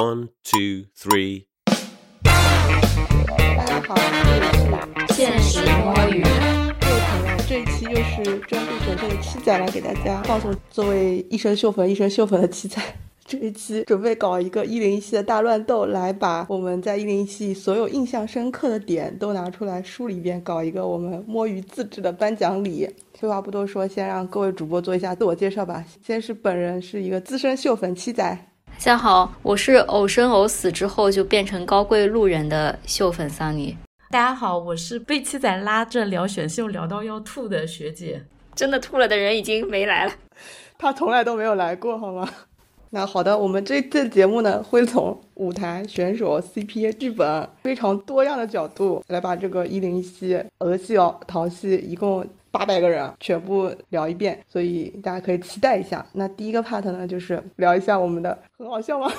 One, two, three. 大家好，这里是现实摸鱼，各位朋友，这一期又是专注选秀的七仔来给大家放送作为一身秀粉一身秀粉的七仔。这一期准备搞一个一零一系的大乱斗，来把我们在一零一系所有印象深刻的点都拿出来梳理一遍，搞一个我们摸鱼自制的颁奖礼。废话不多说，先让各位主播做一下自我介绍吧。先是本人是一个资深秀粉七仔，大家好，我是偶生偶死之后就变成高贵路人的秀粉桑尼。大家好，我是被七仔拉着聊选秀聊到要吐的学姐。真的吐了的人已经没来了，他从来都没有来过，好吗？那好的，我们这次节目呢，会从舞台、选手、CP、剧本非常多样的角度来把这个一零一七俄系哦淘系一共八百个人全部聊一遍，所以大家可以期待一下。那第一个 part 呢，就是聊一下我们的很好笑吗？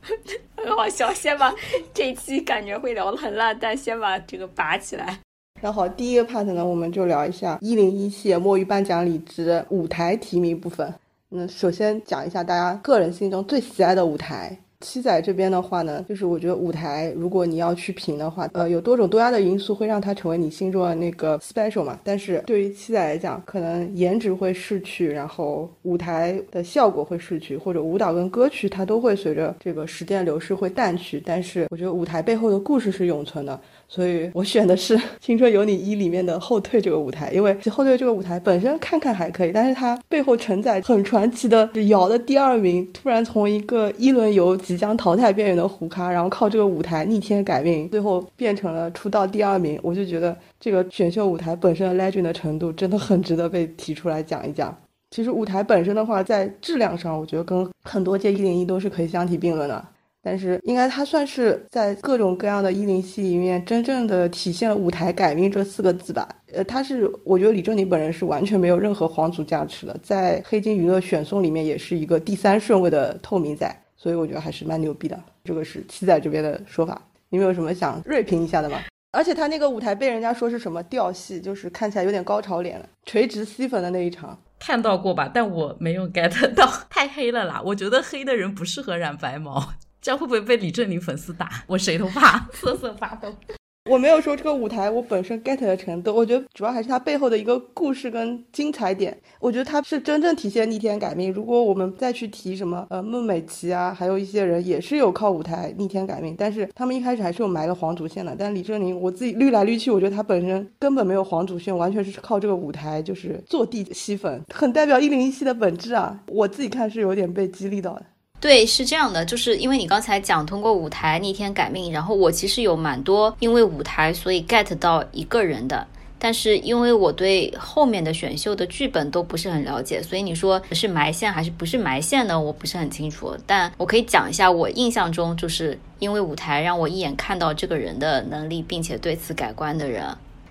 很好笑。先把这一期感觉会聊得很烂，但先把这个拔起来。然后第一个 part 呢，我们就聊一下一零一系墨鱼颁奖礼之舞台提名部分。那首先讲一下大家个人心中最喜爱的舞台。七仔这边的话呢，就是我觉得舞台，如果你要去评的话，呃，有多种多样的因素会让它成为你心中的那个 special 嘛。但是对于七仔来讲，可能颜值会逝去，然后舞台的效果会逝去，或者舞蹈跟歌曲它都会随着这个时间流逝会淡去。但是我觉得舞台背后的故事是永存的。所以我选的是《青春有你一》里面的后退这个舞台，因为后退这个舞台本身看看还可以，但是它背后承载很传奇的瑶的第二名，突然从一个一轮游即将淘汰边缘的胡咖，然后靠这个舞台逆天改命，最后变成了出道第二名。我就觉得这个选秀舞台本身的 legend 的程度真的很值得被提出来讲一讲。其实舞台本身的话，在质量上，我觉得跟很多届一零一都是可以相提并论的。但是，应该它算是在各种各样的一零系里面，真正的体现了舞台改命这四个字吧。呃，他是，我觉得李正宁本人是完全没有任何皇族加持的，在黑金娱乐选送里面也是一个第三顺位的透明仔，所以我觉得还是蛮牛逼的。这个是七仔这边的说法，你们有什么想锐评一下的吗？而且他那个舞台被人家说是什么调戏，就是看起来有点高潮脸了，垂直吸粉的那一场，看到过吧？但我没有 get 到，太黑了啦！我觉得黑的人不适合染白毛。这样会不会被李振宁粉丝打？我谁都怕，瑟瑟发抖。我没有说这个舞台我本身 get 的程度，我觉得主要还是它背后的一个故事跟精彩点。我觉得它是真正体现逆天改命。如果我们再去提什么呃孟美岐啊，还有一些人也是有靠舞台逆天改命，但是他们一开始还是有埋了黄祖线的。但李振宁我自己捋来捋去，我觉得他本身根本没有黄祖线，完全是靠这个舞台就是坐地吸粉，很代表一零一系的本质啊。我自己看是有点被激励到的。对，是这样的，就是因为你刚才讲通过舞台逆天改命，然后我其实有蛮多因为舞台所以 get 到一个人的，但是因为我对后面的选秀的剧本都不是很了解，所以你说是埋线还是不是埋线呢？我不是很清楚，但我可以讲一下我印象中就是因为舞台让我一眼看到这个人的能力，并且对此改观的人，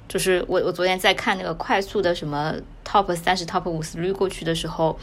就是我我昨天在看那个快速的什么 top 三十 top 五十捋过去的时候。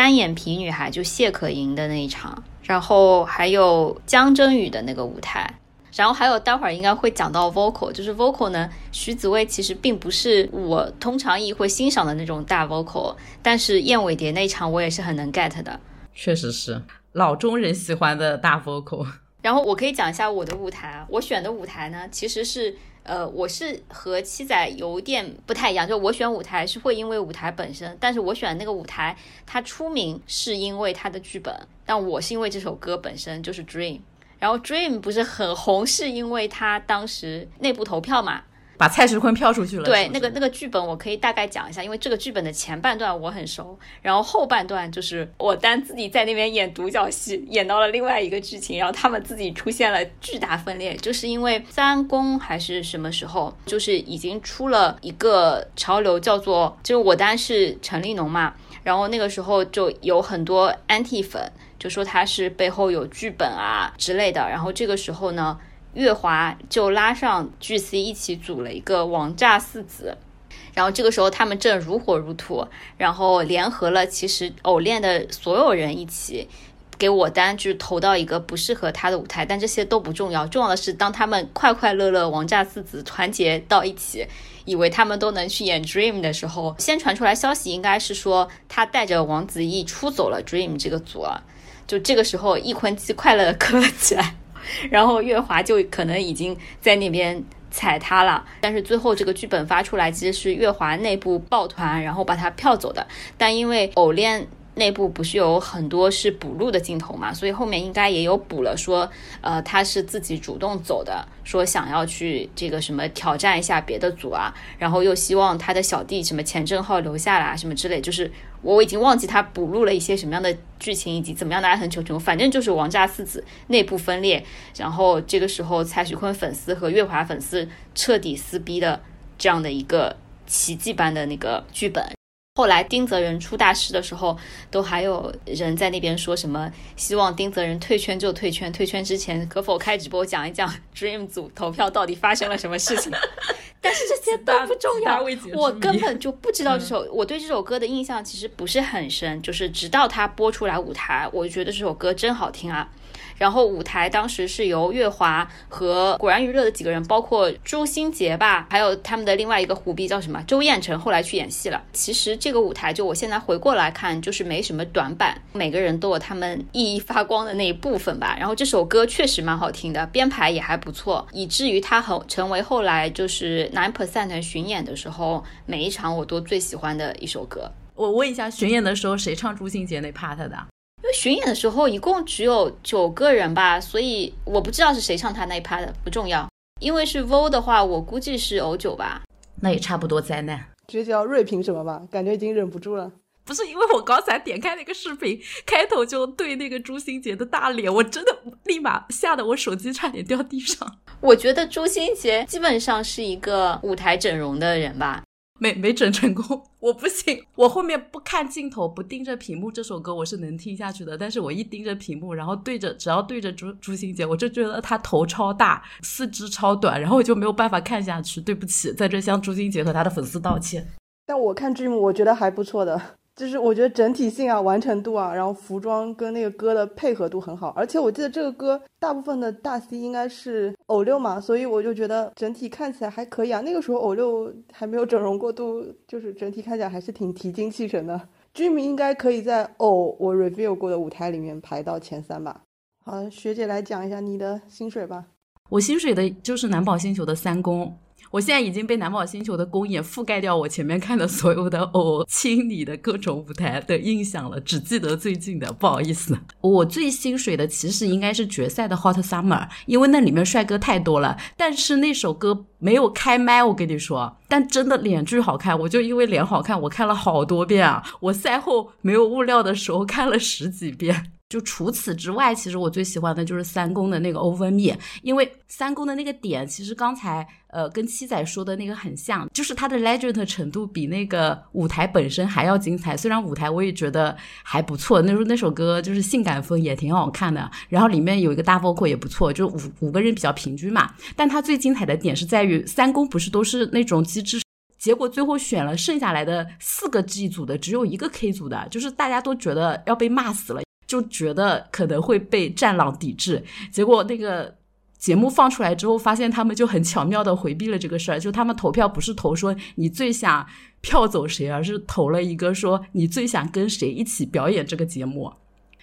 单眼皮女孩就谢可寅的那一场，然后还有江真宇的那个舞台，然后还有待会儿应该会讲到 vocal，就是 vocal 呢，徐子未其实并不是我通常意会欣赏的那种大 vocal，但是燕尾蝶那一场我也是很能 get 的，确实是老中人喜欢的大 vocal。然后我可以讲一下我的舞台，我选的舞台呢其实是。呃，我是和七仔有点不太一样，就我选舞台是会因为舞台本身，但是我选那个舞台，它出名是因为它的剧本，但我是因为这首歌本身就是 Dream，然后 Dream 不是很红，是因为它当时内部投票嘛。把蔡徐坤票出去了。对，那个那个剧本我可以大概讲一下，因为这个剧本的前半段我很熟，然后后半段就是我单自己在那边演独角戏，演到了另外一个剧情，然后他们自己出现了巨大分裂，就是因为三公还是什么时候，就是已经出了一个潮流，叫做就是我单是陈立农嘛，然后那个时候就有很多 anti 粉，就说他是背后有剧本啊之类的，然后这个时候呢。月华就拉上巨 C 一起组了一个王炸四子，然后这个时候他们正如火如荼，然后联合了其实偶练的所有人一起给我单，就投到一个不适合他的舞台，但这些都不重要，重要的是当他们快快乐乐王炸四子团结到一起，以为他们都能去演 Dream 的时候，先传出来消息应该是说他带着王子异出走了 Dream 这个组了。就这个时候，易坤基快乐的磕了起来，然后月华就可能已经在那边踩他了。但是最后这个剧本发出来，其实是月华内部抱团，然后把他票走的。但因为偶练。内部不是有很多是补录的镜头嘛，所以后面应该也有补了，说呃他是自己主动走的，说想要去这个什么挑战一下别的组啊，然后又希望他的小弟什么钱正浩留下来什么之类，就是我已经忘记他补录了一些什么样的剧情以及怎么样的爱恨情仇，反正就是王炸四子内部分裂，然后这个时候蔡徐坤粉丝和月华粉丝彻底撕逼的这样的一个奇迹般的那个剧本。后来丁泽仁出大事的时候，都还有人在那边说什么希望丁泽仁退圈就退圈，退圈之前可否开直播讲一讲 Dream 组投票到底发生了什么事情？但是这些都不重要，我根本就不知道这首，我对这首歌的印象其实不是很深，就是直到他播出来舞台，我就觉得这首歌真好听啊。然后舞台当时是由月华和果然娱乐的几个人，包括朱星杰吧，还有他们的另外一个虎逼叫什么周彦辰，后来去演戏了。其实这个舞台就我现在回过来看，就是没什么短板，每个人都有他们 熠熠发光的那一部分吧。然后这首歌确实蛮好听的，编排也还不错，以至于它很成为后来就是 Nine Percent 巡演的时候，每一场我都最喜欢的一首歌。我问一下，巡演的时候谁唱朱星杰那 part 的？因为巡演的时候一共只有九个人吧，所以我不知道是谁唱他那一 part 的，不重要。因为是 VO 的话，我估计是偶九吧，那也差不多灾难。直接叫瑞平什么吧，感觉已经忍不住了。不是因为我刚才点开那个视频，开头就对那个朱星杰的大脸，我真的立马吓得我手机差点掉地上。我觉得朱星杰基本上是一个舞台整容的人吧。没没整成功，我不行。我后面不看镜头，不盯着屏幕，这首歌我是能听下去的。但是我一盯着屏幕，然后对着，只要对着朱朱星杰，我就觉得他头超大，四肢超短，然后我就没有办法看下去。对不起，在这向朱星杰和他的粉丝道歉。但我看剧目，我觉得还不错的。就是我觉得整体性啊、完成度啊，然后服装跟那个歌的配合度很好，而且我记得这个歌大部分的大 C 应该是偶六嘛，所以我就觉得整体看起来还可以啊。那个时候偶六还没有整容过度，就是整体看起来还是挺提精气神的。居民应该可以在偶我 review 过的舞台里面排到前三吧。好，学姐来讲一下你的薪水吧。我薪水的就是南宝星球的三公。我现在已经被南宝星球的公演覆盖掉我前面看的所有的偶清理的各种舞台的印象了，只记得最近的，不好意思。我最心水的其实应该是决赛的 Hot Summer，因为那里面帅哥太多了。但是那首歌没有开麦，我跟你说，但真的脸巨好看，我就因为脸好看，我看了好多遍啊。我赛后没有物料的时候看了十几遍。就除此之外，其实我最喜欢的就是三公的那个 Over Me，因为三公的那个点，其实刚才呃跟七仔说的那个很像，就是它的 legend 程度比那个舞台本身还要精彩。虽然舞台我也觉得还不错，那时候那首歌就是性感风也挺好看的，然后里面有一个大 vocal 也不错，就五五个人比较平均嘛。但它最精彩的点是在于三公不是都是那种机制，结果最后选了剩下来的四个 G 组的，只有一个 K 组的，就是大家都觉得要被骂死了。就觉得可能会被战狼抵制，结果那个节目放出来之后，发现他们就很巧妙的回避了这个事儿。就他们投票不是投说你最想票走谁，而是投了一个说你最想跟谁一起表演这个节目。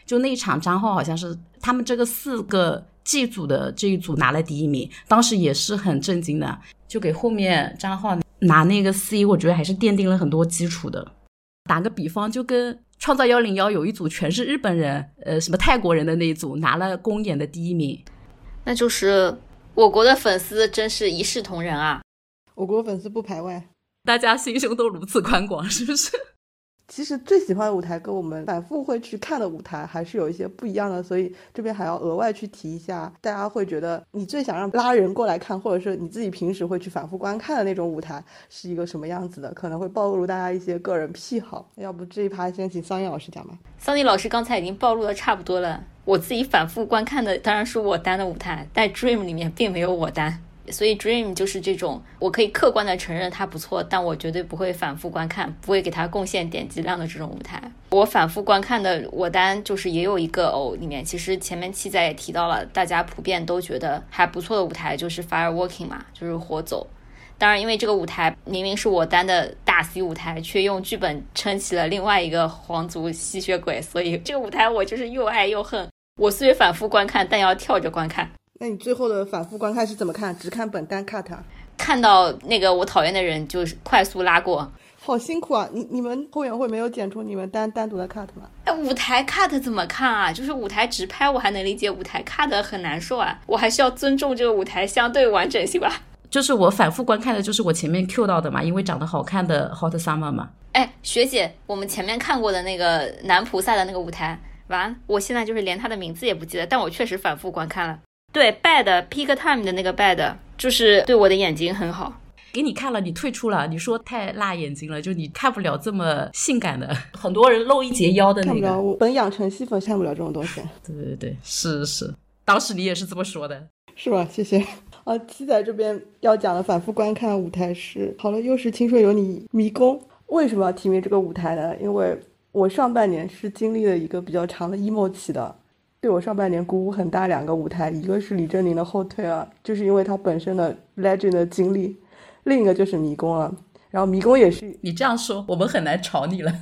就那一场，张浩好像是他们这个四个 G 组的这一组拿了第一名，当时也是很震惊的，就给后面张浩拿那个 C，我觉得还是奠定了很多基础的。打个比方，就跟。创造幺零幺有一组全是日本人，呃，什么泰国人的那一组拿了公演的第一名，那就是我国的粉丝真是一视同仁啊！我国粉丝不排外，大家心胸都如此宽广，是不是？其实最喜欢的舞台跟我们反复会去看的舞台还是有一些不一样的，所以这边还要额外去提一下，大家会觉得你最想让拉人过来看，或者是你自己平时会去反复观看的那种舞台是一个什么样子的，可能会暴露大家一些个人癖好。要不这一趴先请桑尼老师讲吧。桑尼老师刚才已经暴露的差不多了，我自己反复观看的当然是我单的舞台，但 Dream 里面并没有我单。所以 Dream 就是这种，我可以客观的承认它不错，但我绝对不会反复观看，不会给它贡献点击量的这种舞台。我反复观看的我单就是也有一个哦，里面其实前面七仔也提到了，大家普遍都觉得还不错的舞台就是 Fire Walking 嘛，就是火走。当然，因为这个舞台明明是我单的大 C 舞台，却用剧本撑起了另外一个皇族吸血鬼，所以这个舞台我就是又爱又恨。我虽反复观看，但要跳着观看。那你最后的反复观看是怎么看？只看本单 cut？看到那个我讨厌的人，就是快速拉过。好辛苦啊！你你们后援会没有剪出你们单单独的 cut 吗？哎，舞台 cut 怎么看啊？就是舞台直拍我还能理解，舞台 cut 很难受啊！我还是要尊重这个舞台相对完整性吧。就是我反复观看的，就是我前面 Q 到的嘛，因为长得好看的 Hot Summer 嘛。哎，学姐，我们前面看过的那个男菩萨的那个舞台，完，我现在就是连他的名字也不记得，但我确实反复观看了。对，Bad Peak Time 的那个 Bad，就是对我的眼睛很好。给你看了，你退出了，你说太辣眼睛了，就你看不了这么性感的，很多人露一截腰的那个。看不了，我本养成系粉看不了这种东西。对对对，是是，当时你也是这么说的，是吧？谢谢。啊，七仔这边要讲的反复观看舞台是，好了，又是青春有你迷宫。为什么要提名这个舞台呢？因为我上半年是经历了一个比较长的 emo 期的，对我上半年鼓舞很大两个舞台，一个是李振宁的后退啊，就是因为他本身的 legend 的经历，另一个就是迷宫了。然后迷宫也是你这样说，我们很难吵你了。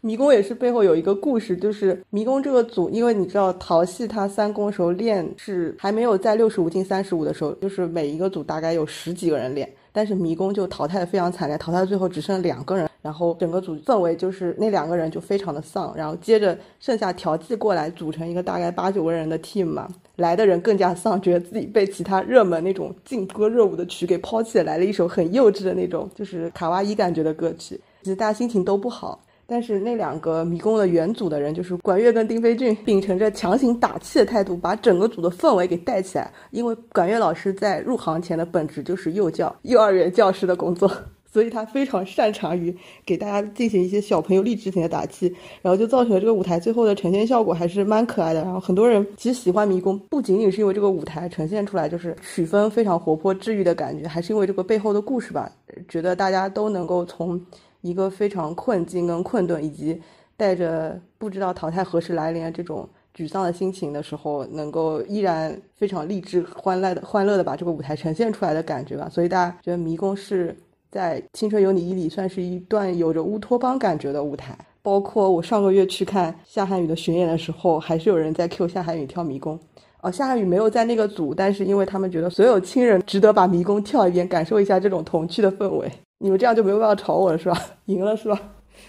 迷宫也是背后有一个故事，就是迷宫这个组，因为你知道淘系他三公时候练是还没有在六十五进三十五的时候，就是每一个组大概有十几个人练，但是迷宫就淘汰的非常惨烈，淘汰最后只剩两个人，然后整个组氛围就是那两个人就非常的丧，然后接着剩下调剂过来组成一个大概八九个人的 team 嘛，来的人更加丧，觉得自己被其他热门那种劲歌热舞的曲给抛弃了，来了一首很幼稚的那种就是卡哇伊感觉的歌曲，其实大家心情都不好。但是那两个迷宫的原组的人，就是管乐跟丁飞俊，秉承着强行打气的态度，把整个组的氛围给带起来。因为管乐老师在入行前的本职就是幼教、幼儿园教师的工作，所以他非常擅长于给大家进行一些小朋友励志型的打气，然后就造成了这个舞台最后的呈现效果还是蛮可爱的。然后很多人其实喜欢迷宫，不仅仅是因为这个舞台呈现出来就是曲风非常活泼、治愈的感觉，还是因为这个背后的故事吧，觉得大家都能够从。一个非常困境跟困顿，以及带着不知道淘汰何时来临这种沮丧的心情的时候，能够依然非常励志、欢乐的、欢乐的把这个舞台呈现出来的感觉吧。所以大家觉得《迷宫》是在《青春有你》里算是一段有着乌托邦感觉的舞台。包括我上个月去看夏瀚宇的巡演的时候，还是有人在 Q 夏瀚宇跳《迷宫》。哦，夏雨没有在那个组，但是因为他们觉得所有亲人值得把《迷宫》跳一遍，感受一下这种童趣的氛围。你们这样就没有办法吵我了，是吧？赢了是吧？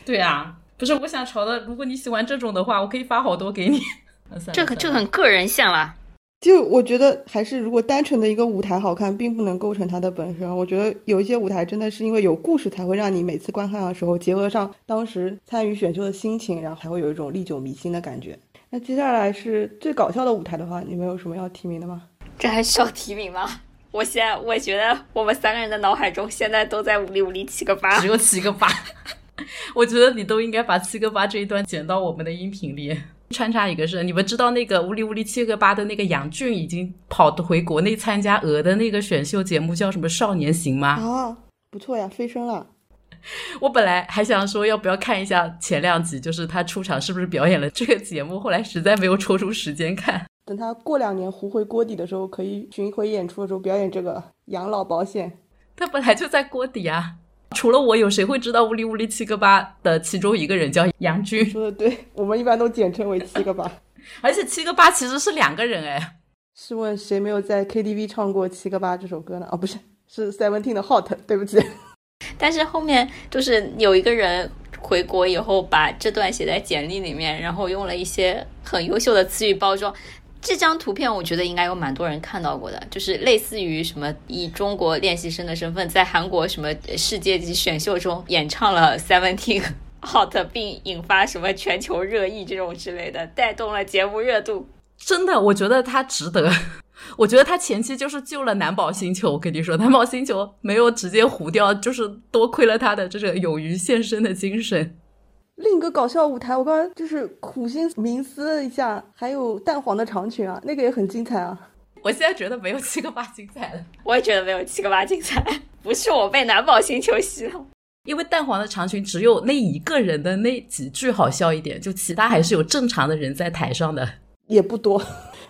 对啊，不是我想吵的。如果你喜欢这种的话，我可以发好多给你。这个这很个人向啦。就我觉得还是，如果单纯的一个舞台好看，并不能构成它的本身。我觉得有一些舞台真的是因为有故事，才会让你每次观看的时候，结合上当时参与选秀的心情，然后才会有一种历久弥新的感觉。那接下来是最搞笑的舞台的话，你们有什么要提名的吗？这还需要提名吗？我现在我觉得我们三个人的脑海中现在都在五里五里七个八，只有七个八。我觉得你都应该把七个八这一段剪到我们的音频里。穿插一个是，你们知道那个五里五里七个八的那个杨俊已经跑回国内参加鹅的那个选秀节目，叫什么少年行吗？啊，不错呀，飞升了。我本来还想说要不要看一下前两集，就是他出场是不是表演了这个节目，后来实在没有抽出时间看。等他过两年糊回锅底的时候，可以巡回演出的时候表演这个养老保险。他本来就在锅底啊！除了我，有谁会知道“乌里乌里七个八”的其中一个人叫杨军？说的对，我们一般都简称为七个八。而且七个八其实是两个人哎。试问谁没有在 KTV 唱过《七个八》这首歌呢？哦，不是，是 Seventeen 的 Hot。对不起。但是后面就是有一个人回国以后，把这段写在简历里面，然后用了一些很优秀的词语包装。这张图片我觉得应该有蛮多人看到过的，就是类似于什么以中国练习生的身份在韩国什么世界级选秀中演唱了 Seventeen Hot，并引发什么全球热议这种之类的，带动了节目热度。真的，我觉得他值得。我觉得他前期就是救了南宝星球。我跟你说，南宝星球没有直接糊掉，就是多亏了他的这个勇于献身的精神。另一个搞笑舞台，我刚刚就是苦心冥思了一下，还有蛋黄的长裙啊，那个也很精彩啊。我现在觉得没有七个八精彩了，我也觉得没有七个八精彩，不是我被南宝星球洗了，因为蛋黄的长裙只有那一个人的那几句好笑一点，就其他还是有正常的人在台上的，也不多。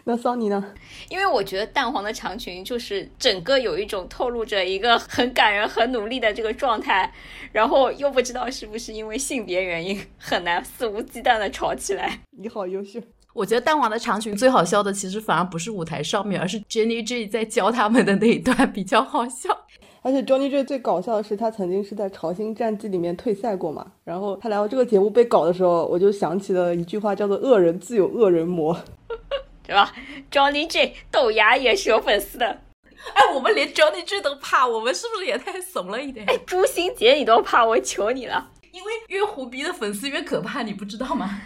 那桑尼呢？因为我觉得淡黄的长裙就是整个有一种透露着一个很感人、很努力的这个状态，然后又不知道是不是因为性别原因很难肆无忌惮的吵起来。你好优秀。我觉得淡黄的长裙最好笑的，其实反而不是舞台上面，而是 Jenny J 在教他们的那一段比较好笑。而且 Johnny J 最搞笑的是，他曾经是在《潮星战记》里面退赛过嘛。然后他来到这个节目被搞的时候，我就想起了一句话，叫做“恶人自有恶人磨”，是吧？Johnny J 豆芽也是有粉丝的。哎，我们连 Johnny J 都怕，我们是不是也太怂了一点？哎，朱星杰你都怕，我求你了。因为越虎逼的粉丝越可怕，你不知道吗？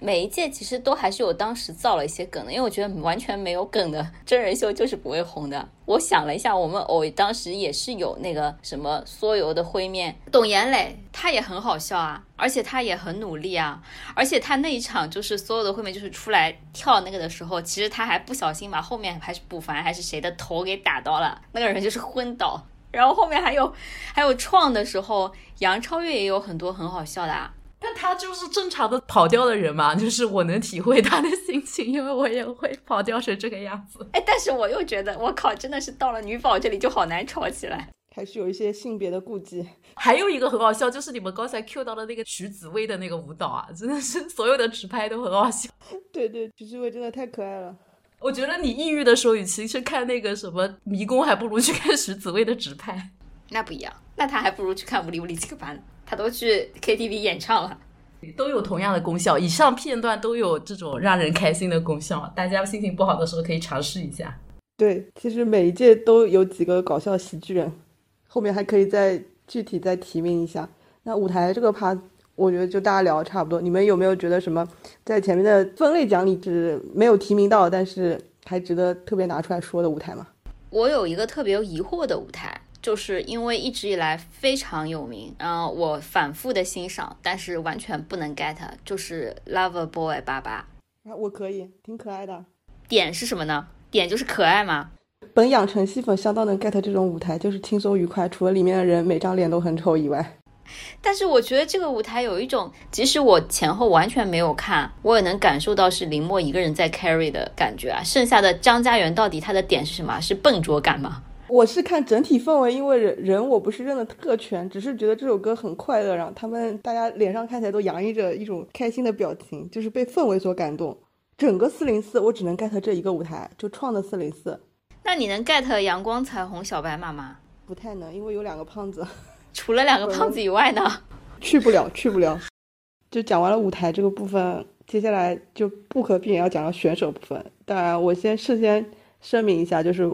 每一届其实都还是有当时造了一些梗的，因为我觉得完全没有梗的 真人秀就是不会红的。我想了一下，我们偶当时也是有那个什么缩油的灰面，董岩磊他也很好笑啊，而且他也很努力啊，而且他那一场就是所有的灰面就是出来跳那个的时候，其实他还不小心把后面还是卜凡还是谁的头给打到了，那个人就是昏倒。然后后面还有还有创的时候，杨超越也有很多很好笑的。啊。但他就是正常的跑调的人嘛，就是我能体会他的心情，因为我也会跑调成这个样子。哎，但是我又觉得，我靠，真的是到了女宝这里就好难吵起来，还是有一些性别的顾忌。还有一个很好笑，就是你们刚才 Q 到的那个徐子薇的那个舞蹈啊，真的是所有的直拍都很好笑。对对，徐子薇真的太可爱了。我觉得你抑郁的时候，与其去看那个什么迷宫，还不如去看徐子薇的直拍。那不一样，那他还不如去看《无理无理》这个班》，他都去 KTV 演唱了。都有同样的功效，以上片段都有这种让人开心的功效。大家心情不好的时候可以尝试一下。对，其实每一届都有几个搞笑喜剧人，后面还可以再具体再提名一下。那舞台这个趴，我觉得就大家聊的差不多。你们有没有觉得什么在前面的分类奖里只没有提名到，但是还值得特别拿出来说的舞台吗？我有一个特别疑惑的舞台。就是因为一直以来非常有名，然后我反复的欣赏，但是完全不能 get，就是 Lover Boy 八八啊，我可以，挺可爱的。点是什么呢？点就是可爱吗？本养成系粉相当能 get 这种舞台，就是轻松愉快，除了里面的人每张脸都很丑以外。但是我觉得这个舞台有一种，即使我前后完全没有看，我也能感受到是林默一个人在 carry 的感觉啊。剩下的张家元到底他的点是什么？是笨拙感吗？我是看整体氛围，因为人人我不是认的特全，只是觉得这首歌很快乐，然后他们大家脸上看起来都洋溢着一种开心的表情，就是被氛围所感动。整个四零四我只能 get 这一个舞台，就创的四零四。那你能 get 阳光彩虹小白马吗？不太能，因为有两个胖子。除了两个 胖子以外呢？去不了，去不了。就讲完了舞台这个部分，接下来就不可避免要讲到选手部分。当然，我先事先声明一下，就是。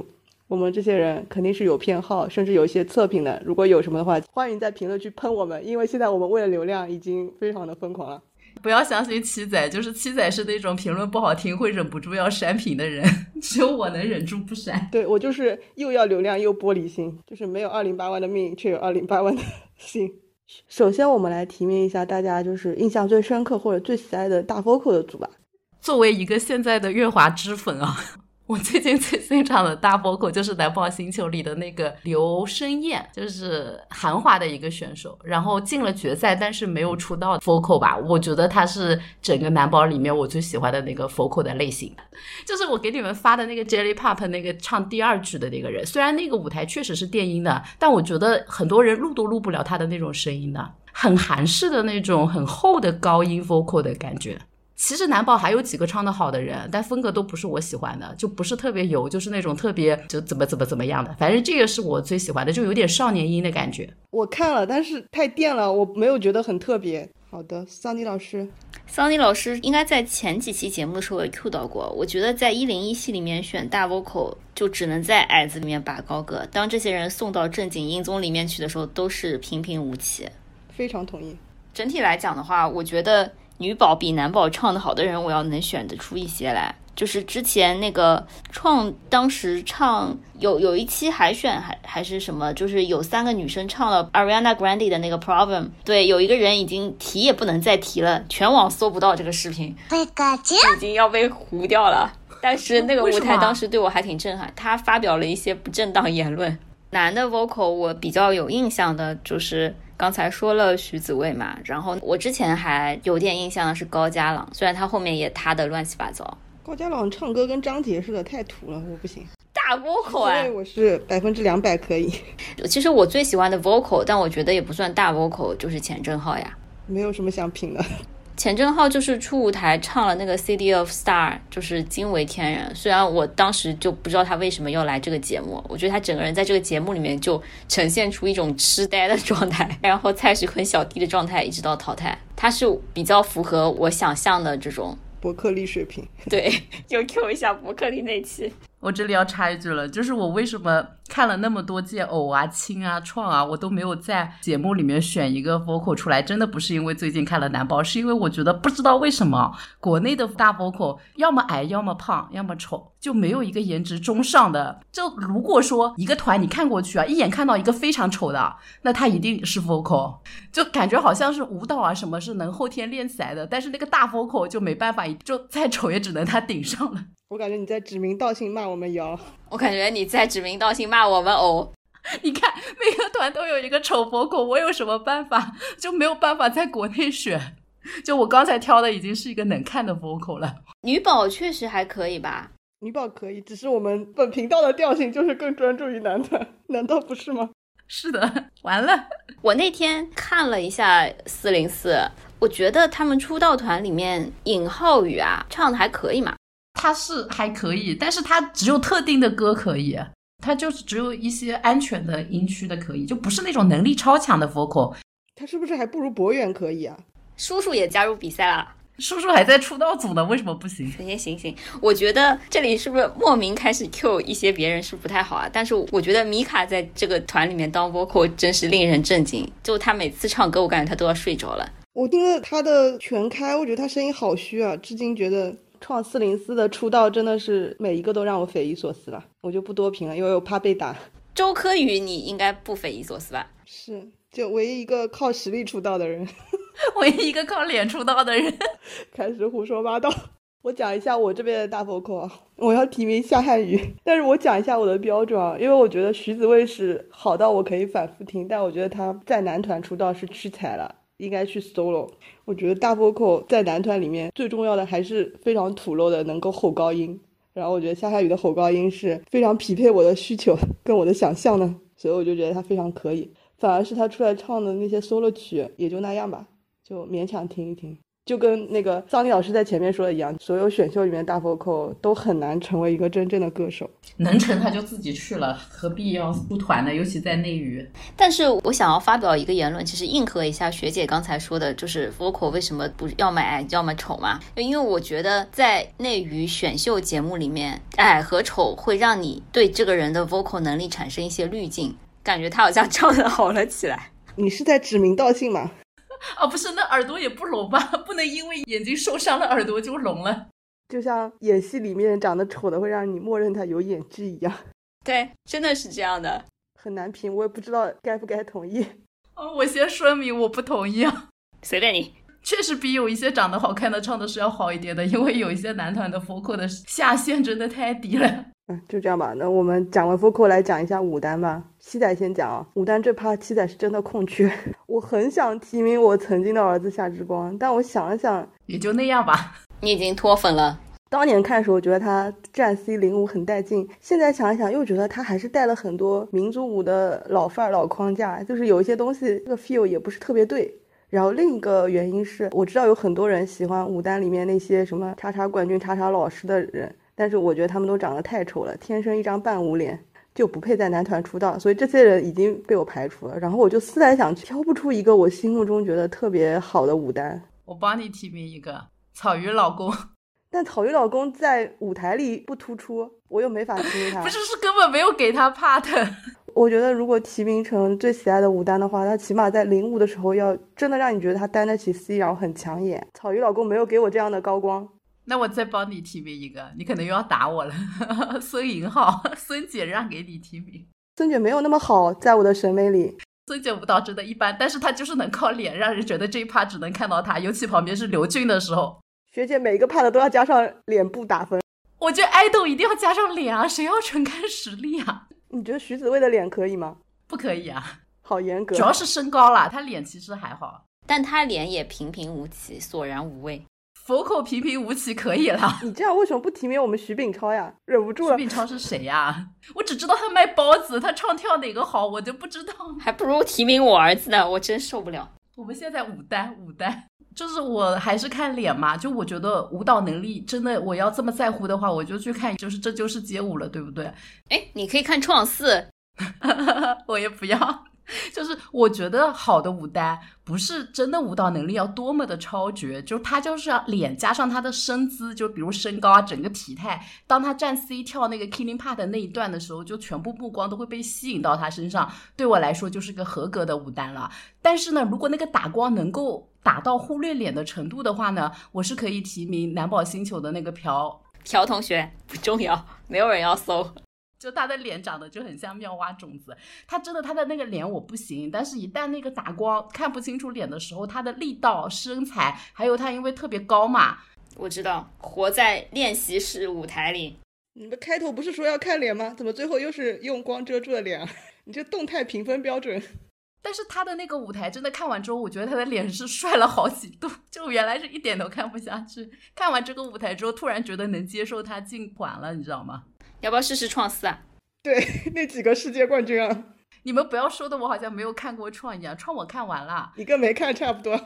我们这些人肯定是有偏好，甚至有一些测评的。如果有什么的话，欢迎在评论区喷我们，因为现在我们为了流量已经非常的疯狂了。不要相信七仔，就是七仔是那种评论不好听会忍不住要删评的人，只有我能忍住不删。对我就是又要流量又玻璃心，就是没有二零八万的命，却有二零八万的 心。首先，我们来提名一下大家就是印象最深刻或者最喜爱的大 vocal 的组吧。作为一个现在的月华之粉啊。我最近最欣赏的大 vocal 就是《南宝星球》里的那个刘申燕，就是韩华的一个选手，然后进了决赛，但是没有出道 vocal 吧？我觉得他是整个男宝里面我最喜欢的那个 vocal 的类型，就是我给你们发的那个 Jelly Pop 那个唱第二句的那个人。虽然那个舞台确实是电音的，但我觉得很多人录都录不了他的那种声音的，很韩式的那种很厚的高音 vocal 的感觉。其实南宝还有几个唱的好的人，但风格都不是我喜欢的，就不是特别油，就是那种特别就怎么怎么怎么样的。反正这个是我最喜欢的，就有点少年音的感觉。我看了，但是太电了，我没有觉得很特别。好的，桑尼老师，桑尼老师应该在前几期节目的时候也 Q 到过。我觉得在一零一系里面选大 vocal 就只能在矮子里面拔高个，当这些人送到正经音综里面去的时候，都是平平无奇。非常同意。整体来讲的话，我觉得。女宝比男宝唱的好的人，我要能选得出一些来。就是之前那个创，当时唱有有一期海选还还是什么，就是有三个女生唱了 Ariana Grande 的那个 Problem。对，有一个人已经提也不能再提了，全网搜不到这个视频，已经要被糊掉了。但是那个舞台当时对我还挺震撼，他发表了一些不正当言论。男的 vocal 我比较有印象的就是。刚才说了徐子未嘛，然后我之前还有点印象的是高家朗，虽然他后面也塌的乱七八糟。高家朗唱歌跟张杰似的，太土了，我不行。大 vocal 所哎以，我是百分之两百可以，其实我最喜欢的 vocal，但我觉得也不算大 vocal，就是钱正浩呀。没有什么想品的。钱正浩就是出舞台唱了那个《City of Star》，就是惊为天人。虽然我当时就不知道他为什么要来这个节目，我觉得他整个人在这个节目里面就呈现出一种痴呆的状态，然后蔡徐坤小弟的状态一直到淘汰，他是比较符合我想象的这种。伯克利水平，对，就 Q 一下伯克利那期。我这里要插一句了，就是我为什么看了那么多届偶啊、亲啊、创啊，我都没有在节目里面选一个 vocal 出来，真的不是因为最近看了男宝，是因为我觉得不知道为什么国内的大 vocal 要么矮，要么胖，要么丑，就没有一个颜值中上的。就如果说一个团你看过去啊，一眼看到一个非常丑的，那他一定是 vocal，就感觉好像是舞蹈啊什么是能后天练起来的，但是那个大 vocal 就没办法，就再丑也只能他顶上了。我感觉你在指名道姓骂我们瑶。我感觉你在指名道姓骂我们偶。你看每个团都有一个丑 vocal，我有什么办法？就没有办法在国内选。就我刚才挑的已经是一个能看的 vocal 了。女宝确实还可以吧，女宝可以，只是我们本频道的调性就是更专注于男团，难道不是吗？是的，完了，我那天看了一下四零四，我觉得他们出道团里面尹浩宇啊唱的还可以嘛。他是还可以，但是他只有特定的歌可以，他就是只有一些安全的音区的可以，就不是那种能力超强的 vocal。他是不是还不如博远可以啊？叔叔也加入比赛了，叔叔还在出道组呢，为什么不行？行行行行，我觉得这里是不是莫名开始 Q 一些别人是不太好啊？但是我觉得米卡在这个团里面当 vocal 真是令人震惊，就他每次唱歌，我感觉他都要睡着了。我听了他的全开，我觉得他声音好虚啊，至今觉得创四零四的出道真的是每一个都让我匪夷所思了，我就不多评了，因为我怕被打。周柯宇，你应该不匪夷所思吧？是，就唯一一个靠实力出道的人，唯一一个靠脸出道的人。开始胡说八道。我讲一下我这边的大 vocal 啊，我要提名夏瀚宇，但是我讲一下我的标准啊，因为我觉得徐子未是好到我可以反复听，但我觉得他在男团出道是屈才了，应该去 solo。我觉得大 vocal 在男团里面最重要的还是非常土漏的能够吼高音，然后我觉得夏夏雨的吼高音是非常匹配我的需求跟我的想象的，所以我就觉得他非常可以。反而是他出来唱的那些 solo 曲也就那样吧，就勉强听一听。就跟那个桑尼老师在前面说的一样，所有选秀里面大 vocal 都很难成为一个真正的歌手。能成他就自己去了，何必要出团呢？尤其在内娱。但是我想要发表一个言论，其实应和一下学姐刚才说的，就是 vocal 为什么不要么矮要么丑嘛？因为我觉得在内娱选秀节目里面，矮和丑会让你对这个人的 vocal 能力产生一些滤镜，感觉他好像 唱的好了起来。你是在指名道姓吗？哦，不是，那耳朵也不聋吧？不能因为眼睛受伤了，耳朵就聋了。就像演戏里面长得丑的会让你默认他有演技一样，对，真的是这样的。很难评。我也不知道该不该同意。哦，我先说明我不同意啊。随便你。确实比有一些长得好看的唱的是要好一点的，因为有一些男团的 vocal 的下限真的太低了。嗯，就这样吧。那我们讲完 vocal 来讲一下武丹吧。七仔先讲啊，武丹这趴七仔是真的空缺。我很想提名我曾经的儿子夏之光，但我想了想，也就那样吧。你已经脱粉了。当年看的时候觉得他站 C 零五很带劲，现在想一想又觉得他还是带了很多民族舞的老范儿、老框架，就是有一些东西这个 feel 也不是特别对。然后另一个原因是，我知道有很多人喜欢武丹里面那些什么叉叉冠军、叉叉老师的人，但是我觉得他们都长得太丑了，天生一张半无脸，就不配在男团出道，所以这些人已经被我排除了。然后我就思来想去，挑不出一个我心目中觉得特别好的舞担。我帮你提名一个草鱼老公，但草鱼老公在舞台里不突出，我又没法 提名他。不是，是根本没有给他 part。我觉得如果提名成最喜爱的舞担的话，他起码在领舞的时候要真的让你觉得他担得起 C，然后很抢眼。草鱼老公没有给我这样的高光。那我再帮你提名一个，你可能又要打我了。孙颖浩，孙姐让给你提名。孙姐没有那么好，在我的审美里。孙姐舞蹈真的一般，但是她就是能靠脸让人觉得这一趴只能看到她，尤其旁边是刘俊的时候。学姐每一个 part 都要加上脸部打分。我觉得爱豆一定要加上脸啊，谁要纯看实力啊？你觉得徐子未的脸可以吗？不可以啊，好严格。主要是身高啦，他脸其实还好，但他脸也平平无奇，索然无味。佛口平平无奇可以了。你这样为什么不提名我们徐秉超呀？忍不住徐了。秉超是谁呀？我只知道他卖包子，他唱跳哪个好，我就不知道。还不如提名我儿子呢，我真受不了。我们现在五单五单，就是我还是看脸嘛，就我觉得舞蹈能力真的，我要这么在乎的话，我就去看，就是这就是街舞了，对不对？哎，你可以看创四，我也不要。就是我觉得好的舞担不是真的舞蹈能力要多么的超绝，就是他就是要脸加上他的身姿，就比如身高啊，整个体态。当他站 C 跳那个 Killing Part 那一段的时候，就全部目光都会被吸引到他身上。对我来说就是个合格的舞担了。但是呢，如果那个打光能够打到忽略脸的程度的话呢，我是可以提名南宝星球的那个朴。朴同学不重要，没有人要搜。就他的脸长得就很像妙蛙种子，他真的他的那个脸我不行，但是一旦那个打光看不清楚脸的时候，他的力道、身材，还有他因为特别高嘛，我知道，活在练习室舞台里。你们开头不是说要看脸吗？怎么最后又是用光遮住了脸啊？你这动态评分标准。但是他的那个舞台真的看完之后，我觉得他的脸是帅了好几度，就原来是一点都看不下去，看完这个舞台之后，突然觉得能接受他进团了，你知道吗？要不要试试创四啊？对，那几个世界冠军啊，你们不要说的我好像没有看过创一样，创我看完了，你跟没看差不多。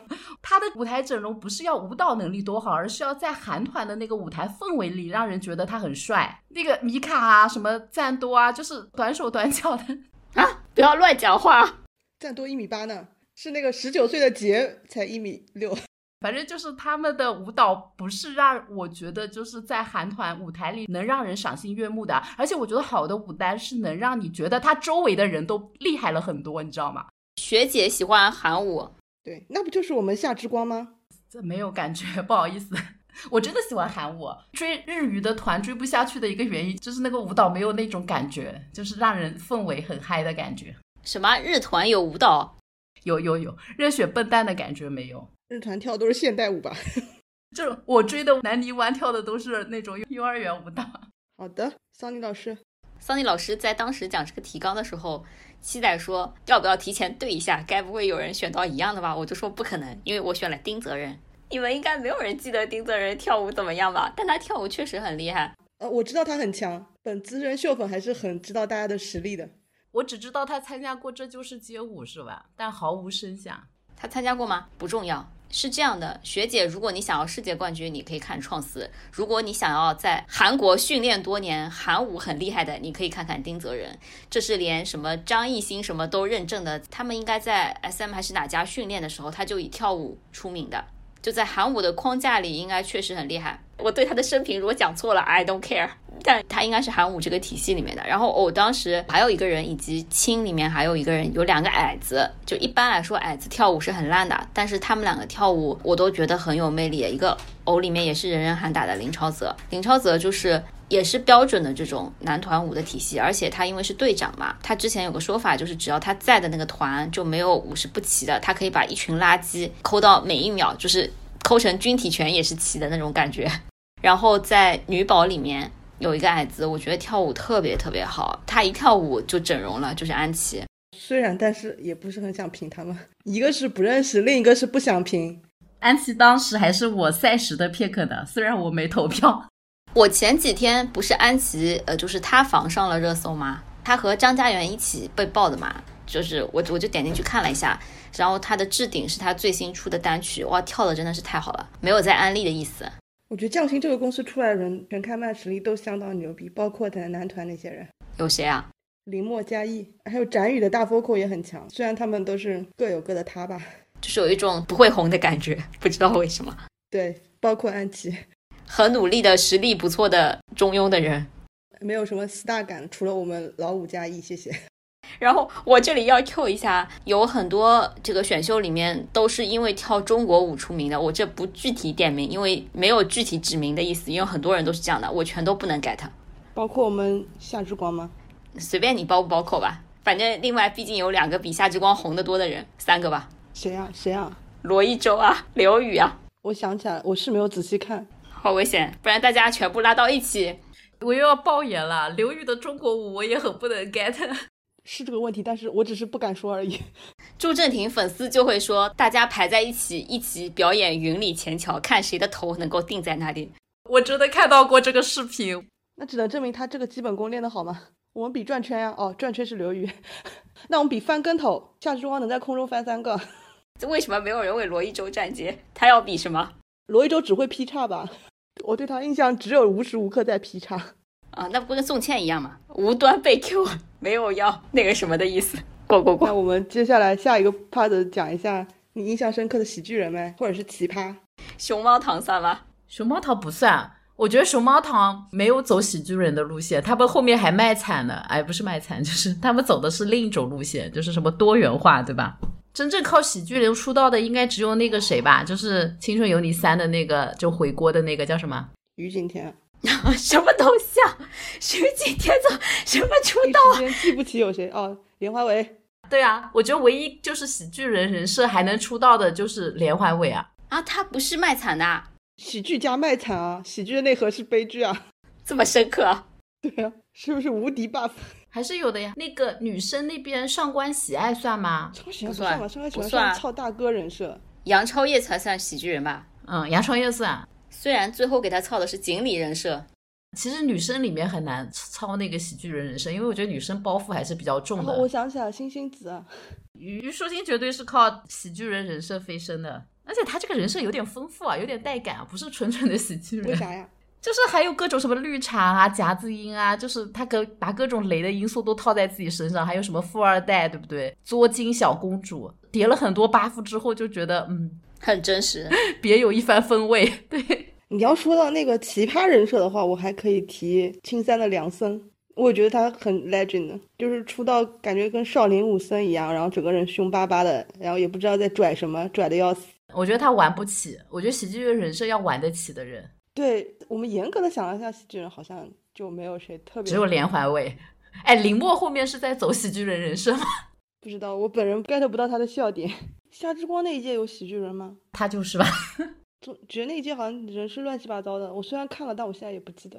他的舞台整容不是要舞蹈能力多好，而是要在韩团的那个舞台氛围里让人觉得他很帅。那个米卡啊，什么赞多啊，就是短手短脚的啊！不要乱讲话。赞多一米八呢，是那个十九岁的杰才一米六。反正就是他们的舞蹈不是让我觉得就是在韩团舞台里能让人赏心悦目的，而且我觉得好的舞担是能让你觉得他周围的人都厉害了很多，你知道吗？学姐喜欢韩舞，对，那不就是我们夏之光吗？这没有感觉，不好意思，我真的喜欢韩舞。追日语的团追不下去的一个原因就是那个舞蹈没有那种感觉，就是让人氛围很嗨的感觉。什么日团有舞蹈？有有有，热血笨蛋的感觉没有。日团跳都是现代舞吧？就我追的南泥湾跳的都是那种幼儿园舞蹈。好的，桑尼老师，桑尼老师在当时讲这个提纲的时候，七仔说要不要提前对一下？该不会有人选到一样的吧？我就说不可能，因为我选了丁泽仁。你们应该没有人记得丁泽仁跳舞怎么样吧？但他跳舞确实很厉害。呃，我知道他很强，本资深秀粉还是很知道大家的实力的。我只知道他参加过《这就是街舞》是吧？但毫无声响。他参加过吗？不重要。是这样的，学姐，如果你想要世界冠军，你可以看创四；如果你想要在韩国训练多年，韩舞很厉害的，你可以看看丁泽仁。这是连什么张艺兴什么都认证的，他们应该在 SM 还是哪家训练的时候，他就以跳舞出名的，就在韩舞的框架里，应该确实很厉害。我对他的生平如果讲错了，I don't care。但他应该是韩舞这个体系里面的。然后我当时还有一个人，以及青里面还有一个人，有两个矮子。就一般来说，矮子跳舞是很烂的，但是他们两个跳舞我都觉得很有魅力。一个偶里面也是人人喊打的林超泽，林超泽就是也是标准的这种男团舞的体系，而且他因为是队长嘛，他之前有个说法就是只要他在的那个团就没有舞是不齐的，他可以把一群垃圾抠到每一秒就是抠成军体拳也是齐的那种感觉。然后在女宝里面。有一个矮子，我觉得跳舞特别特别好，他一跳舞就整容了，就是安琪。虽然，但是也不是很想评他们，一个是不认识，另一个是不想评。安琪当时还是我赛时的 pick 的，虽然我没投票。我前几天不是安琪，呃，就是他防上了热搜吗？他和张嘉元一起被爆的嘛，就是我我就点进去看了一下，然后他的置顶是他最新出的单曲，哇，跳的真的是太好了，没有在安利的意思。我觉得匠心这个公司出来的人，全开麦实力都相当牛逼，包括在男团那些人，有谁啊？林墨、嘉义，还有展宇的大 vocal 也很强。虽然他们都是各有各的他吧，就是有一种不会红的感觉，不知道为什么。对，包括安琪，很努力的实力不错的中庸的人，没有什么 star 感，除了我们老五嘉义，谢谢。然后我这里要 Q 一下，有很多这个选秀里面都是因为跳中国舞出名的。我这不具体点名，因为没有具体指名的意思，因为很多人都是这样的，我全都不能 get。包括我们夏之光吗？随便你包不包括吧，反正另外毕竟有两个比夏之光红的多的人，三个吧。谁啊？谁啊？罗一舟啊，刘宇啊。我想起来，我是没有仔细看，好危险，不然大家全部拉到一起，我又要爆言了。刘宇的中国舞我也很不能 get。是这个问题，但是我只是不敢说而已。朱正廷粉丝就会说，大家排在一起，一起表演云里前桥，看谁的头能够定在那里。我真的看到过这个视频，那只能证明他这个基本功练得好吗？我们比转圈呀，哦，转圈是刘宇，那我们比翻跟头，夏之光能在空中翻三个。这为什么没有人为罗一舟站街？他要比什么？罗一舟只会劈叉吧？我对他印象只有无时无刻在劈叉。啊，那不跟宋茜一样吗？无端被 Q，没有要那个什么的意思。过过过。那我们接下来下一个 part 讲一下你印象深刻的喜剧人呗，或者是奇葩。熊猫糖算吗？熊猫糖不算，我觉得熊猫糖没有走喜剧人的路线，他们后面还卖惨呢。哎，不是卖惨，就是他们走的是另一种路线，就是什么多元化，对吧？真正靠喜剧人出道的，应该只有那个谁吧？就是《青春有你三》的那个，就回锅的那个叫什么？于景天。什么都像，徐景天怎什么出道？啊记不起有谁哦，连环伟。对啊，我觉得唯一就是喜剧人人设还能出道的就是连环伟啊。啊，他不是卖惨的，喜剧加卖惨啊，喜剧的内核是悲剧啊，这么深刻？对啊，是不是无敌 buff？还是有的呀。那个女生那边上官喜爱算吗？上官喜爱不算吧，上官喜爱算操大哥人设。杨超越才算喜剧人吧？嗯，杨超越算。虽然最后给他操的是锦鲤人设，其实女生里面很难操那个喜剧人人设，因为我觉得女生包袱还是比较重的。我想起来，星星子，虞书欣绝对是靠喜剧人人设飞升的，而且她这个人设有点丰富啊，有点带感啊，不是纯纯的喜剧人。为啥呀？就是还有各种什么绿茶啊、夹子音啊，就是他各把各种雷的因素都套在自己身上，还有什么富二代，对不对？作精小公主叠了很多 buff 之后，就觉得嗯，很真实，别有一番风味。对。你要说到那个奇葩人设的话，我还可以提青三的梁森，我觉得他很 legend，就是出道感觉跟少林武僧一样，然后整个人凶巴巴的，然后也不知道在拽什么，拽的要死。我觉得他玩不起，我觉得喜剧人人设要玩得起的人。对我们严格的想了一下，喜剧人好像就没有谁特别，只有连环伟。哎，林默后面是在走喜剧人人设吗？不知道，我本人 get 不到他的笑点。夏之光那一届有喜剧人吗？他就是吧。总觉得那一届好像人是乱七八糟的。我虽然看了，但我现在也不记得。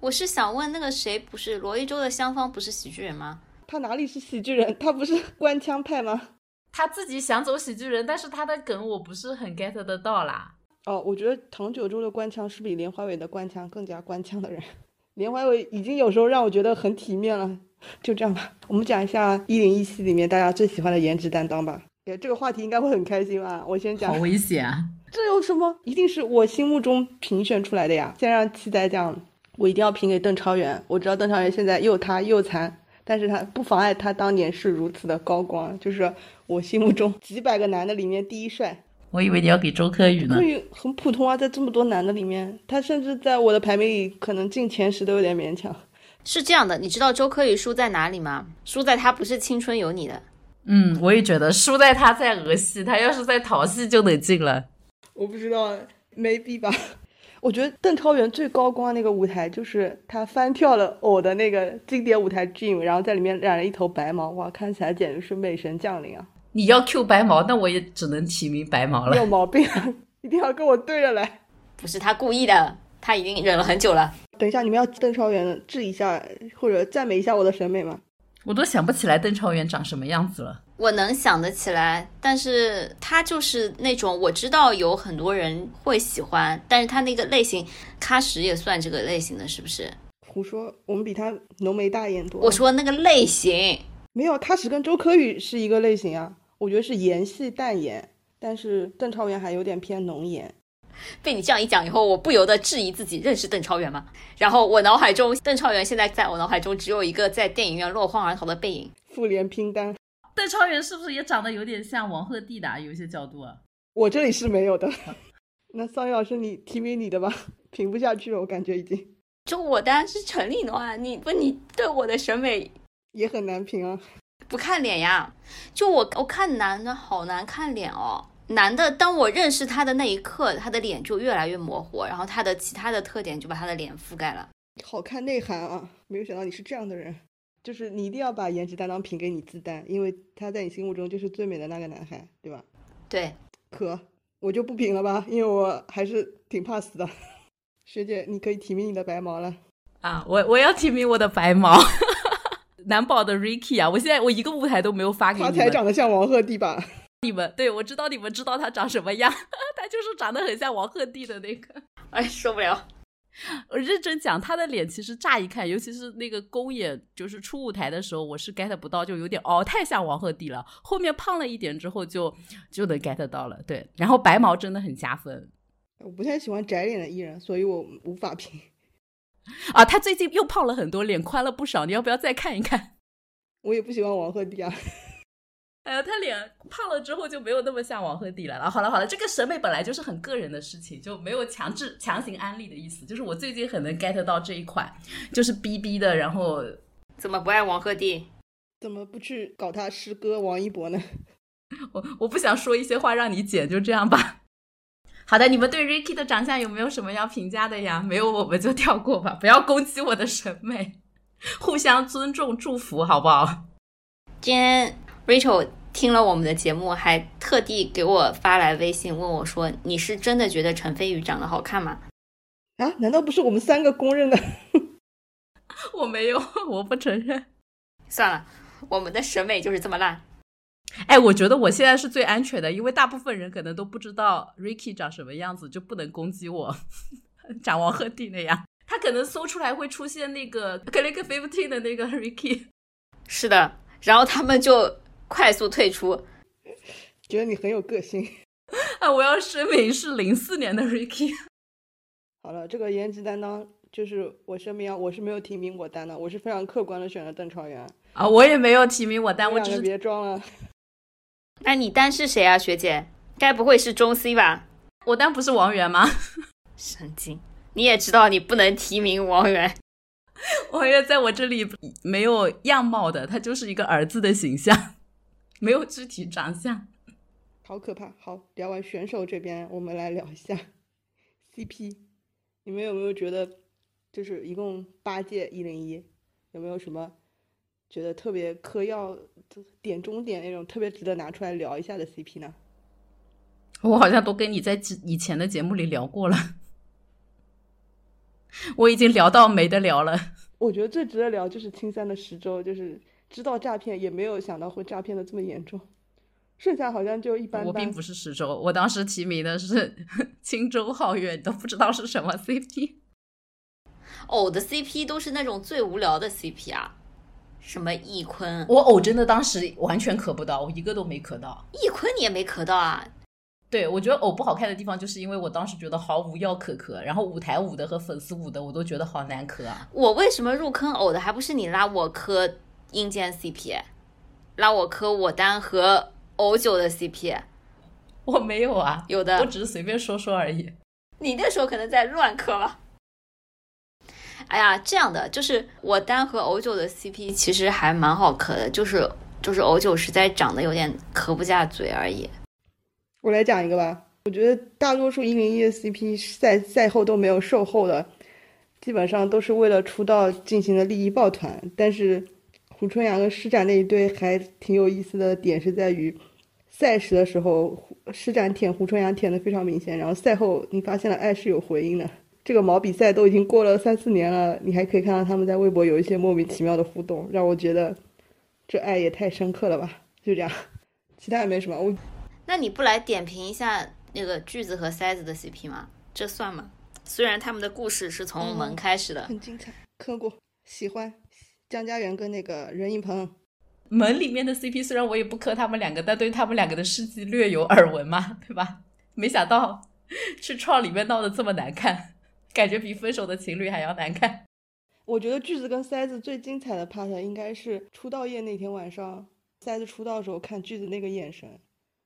我是想问那个谁，不是罗一舟的香芳不是喜剧人吗？他哪里是喜剧人？他不是官腔派吗？他自己想走喜剧人，但是他的梗我不是很 get 得到啦。哦，我觉得唐九洲的官腔是比连怀伟的官腔更加官腔的人。连怀伟已经有时候让我觉得很体面了。就这样吧，我们讲一下一零一七里面大家最喜欢的颜值担当吧。这个话题应该会很开心吧？我先讲。好危险啊！这有什么？一定是我心目中评选出来的呀。先让七仔讲，我一定要评给邓超元。我知道邓超元现在又塌又残，但是他不妨碍他当年是如此的高光，就是我心目中几百个男的里面第一帅。我以为你要给周柯宇呢。周柯宇很普通啊，在这么多男的里面，他甚至在我的排名里可能进前十都有点勉强。是这样的，你知道周柯宇输在哪里吗？输在他不是青春有你的。嗯，我也觉得输在他在俄系，他要是在淘系就能进了。我不知道，maybe 吧。我觉得邓超元最高光那个舞台就是他翻跳了偶的那个经典舞台 dream，然后在里面染了一头白毛，哇，看起来简直是美神降临啊！你要 Q 白毛，那我也只能提名白毛了。有毛病，一定要跟我对着来。不是他故意的，他已经忍了很久了。等一下，你们要邓超元治一下或者赞美一下我的审美吗？我都想不起来邓超元长什么样子了。我能想得起来，但是他就是那种我知道有很多人会喜欢，但是他那个类型，喀什也算这个类型的是不是？胡说，我们比他浓眉大眼多。我说那个类型没有，喀什跟周柯宇是一个类型啊，我觉得是盐系淡颜，但是邓超元还有点偏浓颜。被你这样一讲以后，我不由得质疑自己认识邓超元吗？然后我脑海中邓超元现在在我脑海中只有一个在电影院落荒而逃的背影。复联拼单，邓超元是不是也长得有点像王鹤棣的？有一些角度啊，我这里是没有的。那桑叶老师，你提名你的吧，评不下去了，我感觉已经。就我当然是陈立农啊，你不，你对我的审美也很难评啊。不看脸呀，就我我看男的好难看脸哦。男的，当我认识他的那一刻，他的脸就越来越模糊，然后他的其他的特点就把他的脸覆盖了。好看内涵啊！没有想到你是这样的人，就是你一定要把颜值担当评给你自担，因为他在你心目中就是最美的那个男孩，对吧？对。可我就不评了吧，因为我还是挺怕死的。学姐，你可以提名你的白毛了。啊，我我要提名我的白毛。男宝的 Ricky 啊！我现在我一个舞台都没有发给你他们。才长得像王鹤棣吧？你们对我知道你们知道他长什么样，他就是长得很像王鹤棣的那个。哎，受不了。我认真讲，他的脸其实乍一看，尤其是那个公演，就是出舞台的时候，我是 get 不到，就有点哦，太像王鹤棣了。后面胖了一点之后就，就能 get 到了。对，然后白毛真的很加分我不太喜欢窄脸的艺人，所以我无法评。啊！他最近又胖了很多，脸宽了不少，你要不要再看一看？我也不喜欢王鹤棣啊。哎呀，他脸胖了之后就没有那么像王鹤棣了。好了好了，这个审美本来就是很个人的事情，就没有强制强行安利的意思。就是我最近很能 get 到这一款，就是 B B 的，然后怎么不爱王鹤棣？怎么不去搞他师哥王一博呢？我我不想说一些话让你剪，就这样吧。好的，你们对 Ricky 的长相有没有什么要评价的呀？没有我们就跳过吧，不要攻击我的审美，互相尊重祝福，好不好？今天 Rachel 听了我们的节目，还特地给我发来微信问我说：“你是真的觉得陈飞宇长得好看吗啊？难道不是我们三个公认的？我没有，我不承认。？”算了，我们的审美就是这么烂。哎，我觉得我现在是最安全的，因为大部分人可能都不知道 Ricky 长什么样子，就不能攻击我 长王鹤棣那样。他可能搜出来会出现那个 Click Fifteen 的那个 Ricky。是的，然后他们就快速退出。觉得你很有个性。啊，我要声明是零四年的 Ricky。好了，这个颜值担当就是我声明啊，我是没有提名我担的，我是非常客观的选了邓超元。啊，我也没有提名我，担我只是别装了。那你单是谁啊，学姐？该不会是中 C 吧？我单不是王源吗？神经！你也知道你不能提名王源。王源在我这里没有样貌的，他就是一个儿子的形象，没有具体长相。好可怕！好，聊完选手这边，我们来聊一下 CP。你们有没有觉得，就是一共八届一零一，有没有什么觉得特别嗑药、点中点那种特别值得拿出来聊一下的 CP 呢？我好像都跟你在以前的节目里聊过了，我已经聊到没得聊了。我觉得最值得聊就是青山的十周，就是知道诈骗，也没有想到会诈骗的这么严重。剩下好像就一般般。我并不是十周，我当时提名的是 青州皓月，都不知道是什么 CP。偶的 CP 都是那种最无聊的 CP 啊，什么易坤，我偶真的当时完全磕不到，我一个都没磕到。易坤你也没磕到啊？对，我觉得偶不好看的地方，就是因为我当时觉得毫无药可磕，然后舞台舞的和粉丝舞的，我都觉得好难磕啊。我为什么入坑偶的，还不是你拉我磕阴间 CP，拉我磕我单和欧九的 CP？我没有啊，有的我只是随便说说而已。你那时候可能在乱磕吧。哎呀，这样的就是我单和欧九的 CP 其实还蛮好磕的，就是就是欧九实在长得有点磕不下嘴而已。我来讲一个吧，我觉得大多数一零一的 CP 赛赛后都没有售后的，基本上都是为了出道进行的利益抱团。但是胡春阳和施展那一对还挺有意思的点是在于，赛时的时候施展舔胡春阳舔的非常明显，然后赛后你发现了爱是有回音的。这个毛比赛都已经过了三四年了，你还可以看到他们在微博有一些莫名其妙的互动，让我觉得这爱也太深刻了吧。就这样，其他也没什么。我那你不来点评一下那个句子和塞子的 CP 吗？这算吗？虽然他们的故事是从门开始的，很精彩，磕过，喜欢江嘉媛跟那个任盈鹏。门里面的 CP 虽然我也不磕他们两个，但对他们两个的事迹略有耳闻嘛，对吧？没想到去创里面闹得这么难看，感觉比分手的情侣还要难看。我觉得句子跟塞子最精彩的 part 应该是出道夜那天晚上，塞子出道的时候看句子那个眼神，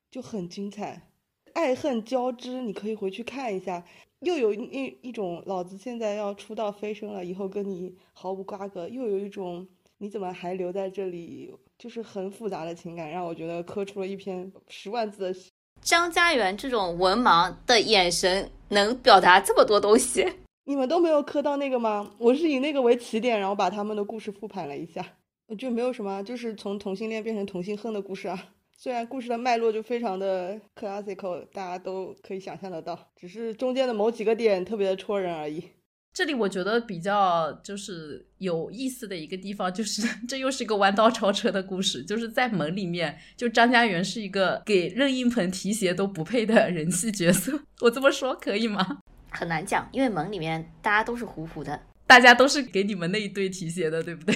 就很精彩，爱恨交织，你可以回去看一下。又有一一种老子现在要出道飞升了，以后跟你毫无瓜葛；又有一种你怎么还留在这里，就是很复杂的情感，让我觉得磕出了一篇十万字的。张家元这种文盲的眼神能表达这么多东西，你们都没有磕到那个吗？我是以那个为起点，然后把他们的故事复盘了一下，我觉得没有什么，就是从同性恋变成同性恨的故事啊。虽然故事的脉络就非常的 classical，大家都可以想象得到，只是中间的某几个点特别的戳人而已。这里我觉得比较就是有意思的一个地方，就是 这又是一个弯道超车的故事。就是在门里面，就张家元是一个给任意门提鞋都不配的人气角色。我这么说可以吗？很难讲，因为门里面大家都是糊糊的，大家都是给你们那一对提鞋的，对不对？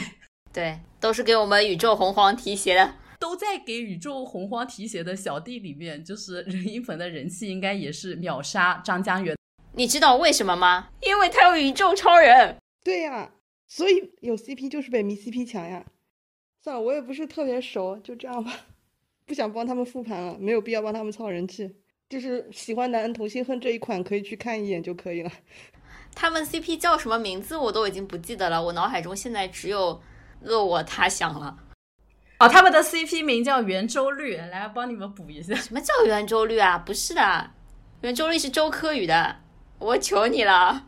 对，都是给我们宇宙洪荒提鞋的。都在给宇宙洪荒提鞋的小弟里面，就是任意门的人气应该也是秒杀张家元。你知道为什么吗？因为他有宇宙超人。对呀，所以有 CP 就是比没 CP 强呀。算了，我也不是特别熟，就这样吧。不想帮他们复盘了，没有必要帮他们操人气。就是喜欢男人同性恨这一款，可以去看一眼就可以了。他们 CP 叫什么名字我都已经不记得了，我脑海中现在只有恶我他想了。哦，他们的 CP 名叫圆周率，来帮你们补一下。什么叫圆周率啊？不是的，圆周率是周柯宇的。我求你了，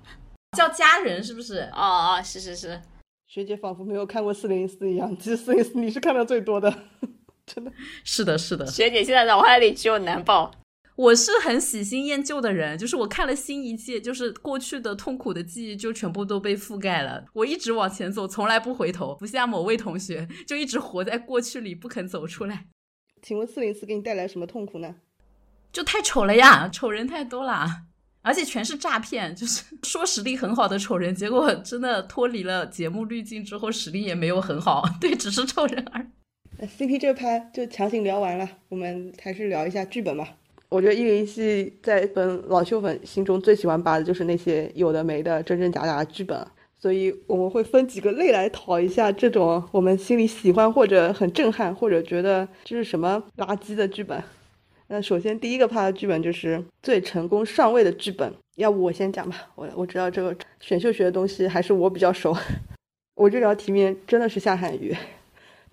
叫家人是不是？哦哦，是是是，学姐仿佛没有看过四零四一样，其实四零四你是看的最多的，真的是的，是的。学姐现在脑海里只有男宝，我是很喜新厌旧的人，就是我看了新一季，就是过去的痛苦的记忆就全部都被覆盖了，我一直往前走，从来不回头，不像某位同学就一直活在过去里不肯走出来。请问四零四给你带来什么痛苦呢？就太丑了呀，丑人太多了。而且全是诈骗，就是 说实力很好的丑人，结果真的脱离了节目滤镜之后，实力也没有很好。对，只是丑人而已。CP 这拍就强行聊完了，我们还是聊一下剧本吧。我觉得一零一系在本老秀粉心中最喜欢扒的就是那些有的没的、真真假假的剧本，所以我们会分几个类来讨一下这种我们心里喜欢或者很震撼或者觉得这是什么垃圾的剧本。那首先第一个怕的剧本就是最成功上位的剧本，要不我先讲吧。我我知道这个选秀学的东西还是我比较熟。我这条题面真的是下汉宇，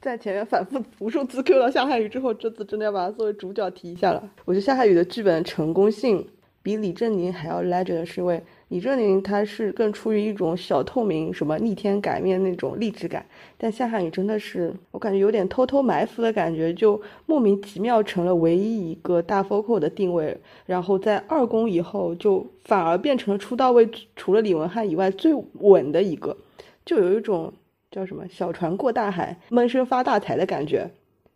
在前面反复无数次 Q 到夏汉宇之后，这次真的要把它作为主角提一下了。我觉得夏汉宇的剧本成功性比李正宁还要 legend，是因为。李正宁他是更出于一种小透明、什么逆天改命那种励志感，但夏汉宇真的是我感觉有点偷偷埋伏的感觉，就莫名其妙成了唯一一个大 focal 的定位，然后在二宫以后就反而变成了出道位除了李文翰以外最稳的一个，就有一种叫什么小船过大海，闷声发大财的感觉。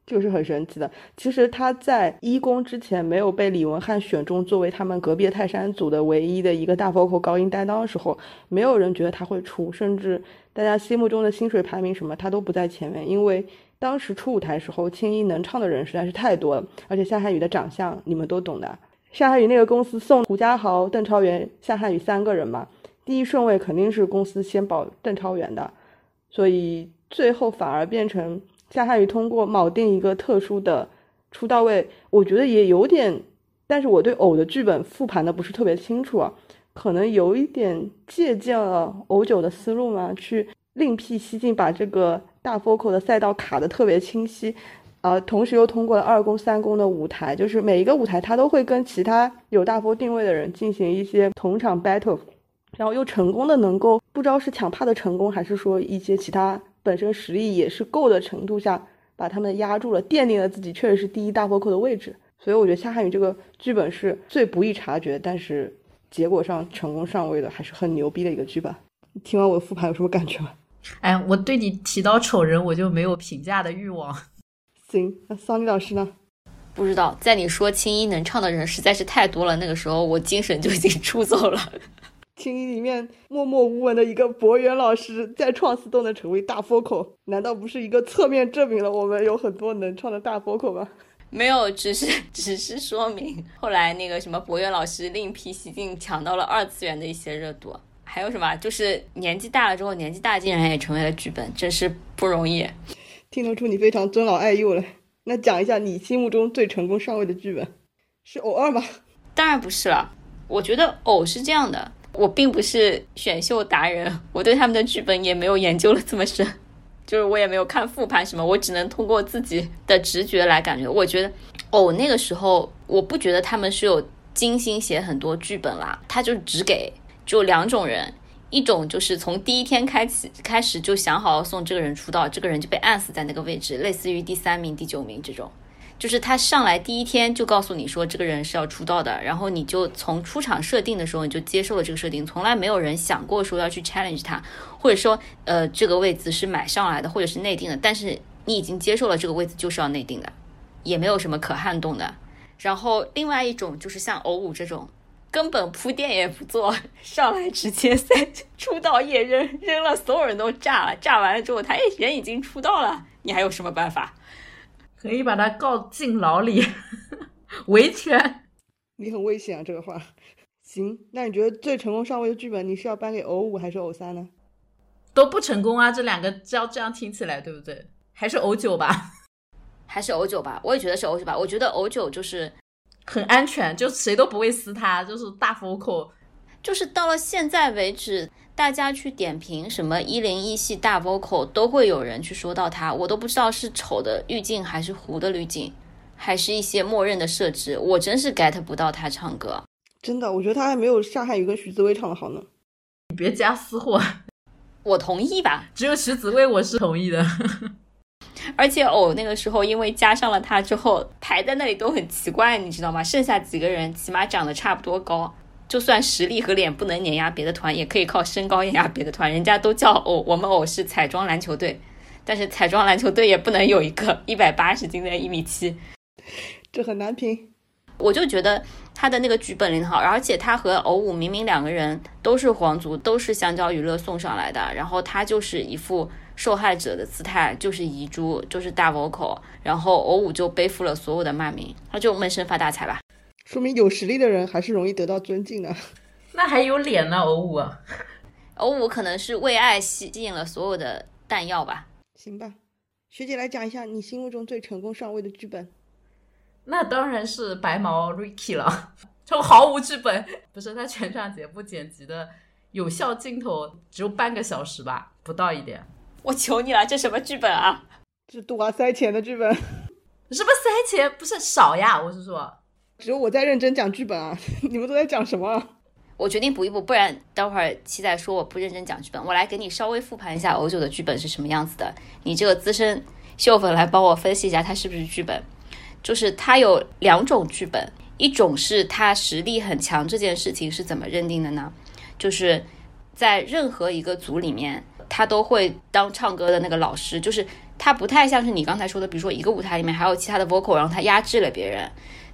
这个是很神奇的。其实他在一公之前没有被李文翰选中作为他们隔壁泰山组的唯一的一个大 vocal 高音担当的时候，没有人觉得他会出，甚至大家心目中的薪水排名什么他都不在前面，因为当时出舞台时候青衣能唱的人实在是太多了，而且夏瀚宇的长相你们都懂的。夏瀚宇那个公司送胡家豪、邓超元、夏瀚宇三个人嘛，第一顺位肯定是公司先保邓超元的，所以最后反而变成。夏瀚宇通过铆定一个特殊的出道位，我觉得也有点，但是我对偶的剧本复盘的不是特别清楚啊，可能有一点借鉴了偶九的思路嘛，去另辟蹊径，把这个大 focal 的赛道卡的特别清晰，呃，同时又通过了二宫三宫的舞台，就是每一个舞台他都会跟其他有大 f 定位的人进行一些同场 battle，然后又成功的能够不知道是抢帕的成功，还是说一些其他。本身实力也是够的程度下，把他们压住了，奠定了自己确实是第一大波扣的位置。所以我觉得夏瀚宇这个剧本是最不易察觉，但是结果上成功上位的，还是很牛逼的一个剧本。听完我的复盘有什么感觉吗？哎，我对你提到丑人，我就没有评价的欲望。行，那桑尼老师呢？不知道，在你说青衣能唱的人实在是太多了，那个时候我精神就已经出走了。青衣里面默默无闻的一个博源老师，在创四都能成为大 focal，难道不是一个侧面证明了我们有很多能创的大 focal 吗？没有，只是只是说明后来那个什么博源老师另辟蹊径，抢到了二次元的一些热度。还有什么？就是年纪大了之后，年纪大竟然也成为了剧本，真是不容易。听得出你非常尊老爱幼了。那讲一下你心目中最成功上位的剧本，是偶二吗？当然不是了。我觉得偶是这样的。我并不是选秀达人，我对他们的剧本也没有研究了这么深，就是我也没有看复盘什么，我只能通过自己的直觉来感觉。我觉得，哦，那个时候我不觉得他们是有精心写很多剧本啦，他就只给就两种人，一种就是从第一天开始开始就想好要送这个人出道，这个人就被按死在那个位置，类似于第三名、第九名这种。就是他上来第一天就告诉你说这个人是要出道的，然后你就从出场设定的时候你就接受了这个设定，从来没有人想过说要去 challenge 他，或者说呃这个位子是买上来的或者是内定的，但是你已经接受了这个位置就是要内定的，也没有什么可撼动的。然后另外一种就是像偶五这种，根本铺垫也不做，上来直接在 出道夜扔扔了，所有人都炸了，炸完了之后他哎人已经出道了，你还有什么办法？可以把他告进牢里，维权。你很危险啊，这个话。行，那你觉得最成功上位的剧本，你是要颁给偶五还是偶三呢？都不成功啊，这两个这样这样听起来，对不对？还是偶九吧，还是偶九吧，我也觉得是偶九吧。我觉得偶九就是很安全，就谁都不会撕他，就是大 vocal。就是到了现在为止，大家去点评什么一零一系大 vocal，都会有人去说到他，我都不知道是丑的滤镜还是糊的滤镜，还是一些默认的设置，我真是 get 不到他唱歌。真的，我觉得他还没有沙汉宇跟徐子薇唱的好呢。你别加私货，我同意吧。只有徐子薇我是同意的。而且偶那个时候因为加上了他之后，排在那里都很奇怪，你知道吗？剩下几个人起码长得差不多高，就算实力和脸不能碾压别的团，也可以靠身高碾压别的团。人家都叫偶，我们偶是彩妆篮球队，但是彩妆篮球队也不能有一个 一百八十斤的一米七，这很难评。我就觉得他的那个剧本很好，而且他和偶五明明两个人都是皇族，都是香蕉娱乐送上来的，然后他就是一副受害者的姿态，就是遗珠，就是大 vocal，然后偶五就背负了所有的骂名，他就闷声发大财吧。说明有实力的人还是容易得到尊敬的。那还有脸呢，偶五啊，偶五可能是为爱吸引了所有的弹药吧。行吧，学姐来讲一下你心目中最成功上位的剧本。那当然是白毛 Ricky 了，就毫无剧本，不是他全场节目剪辑的有效镜头只有半个小时吧，不到一点。我求你了，这什么剧本啊？这杜华塞钱的剧本，什么塞钱？不是少呀，我是说，只有我在认真讲剧本啊，你们都在讲什么？我决定补一补，不然待会儿七仔说我不认真讲剧本，我来给你稍微复盘一下欧九的剧本是什么样子的。你这个资深秀粉来帮我分析一下，它是不是剧本？就是它有两种剧本，一种是他实力很强，这件事情是怎么认定的呢？就是在任何一个组里面，他都会当唱歌的那个老师，就是他不太像是你刚才说的，比如说一个舞台里面还有其他的 vocal，然后他压制了别人。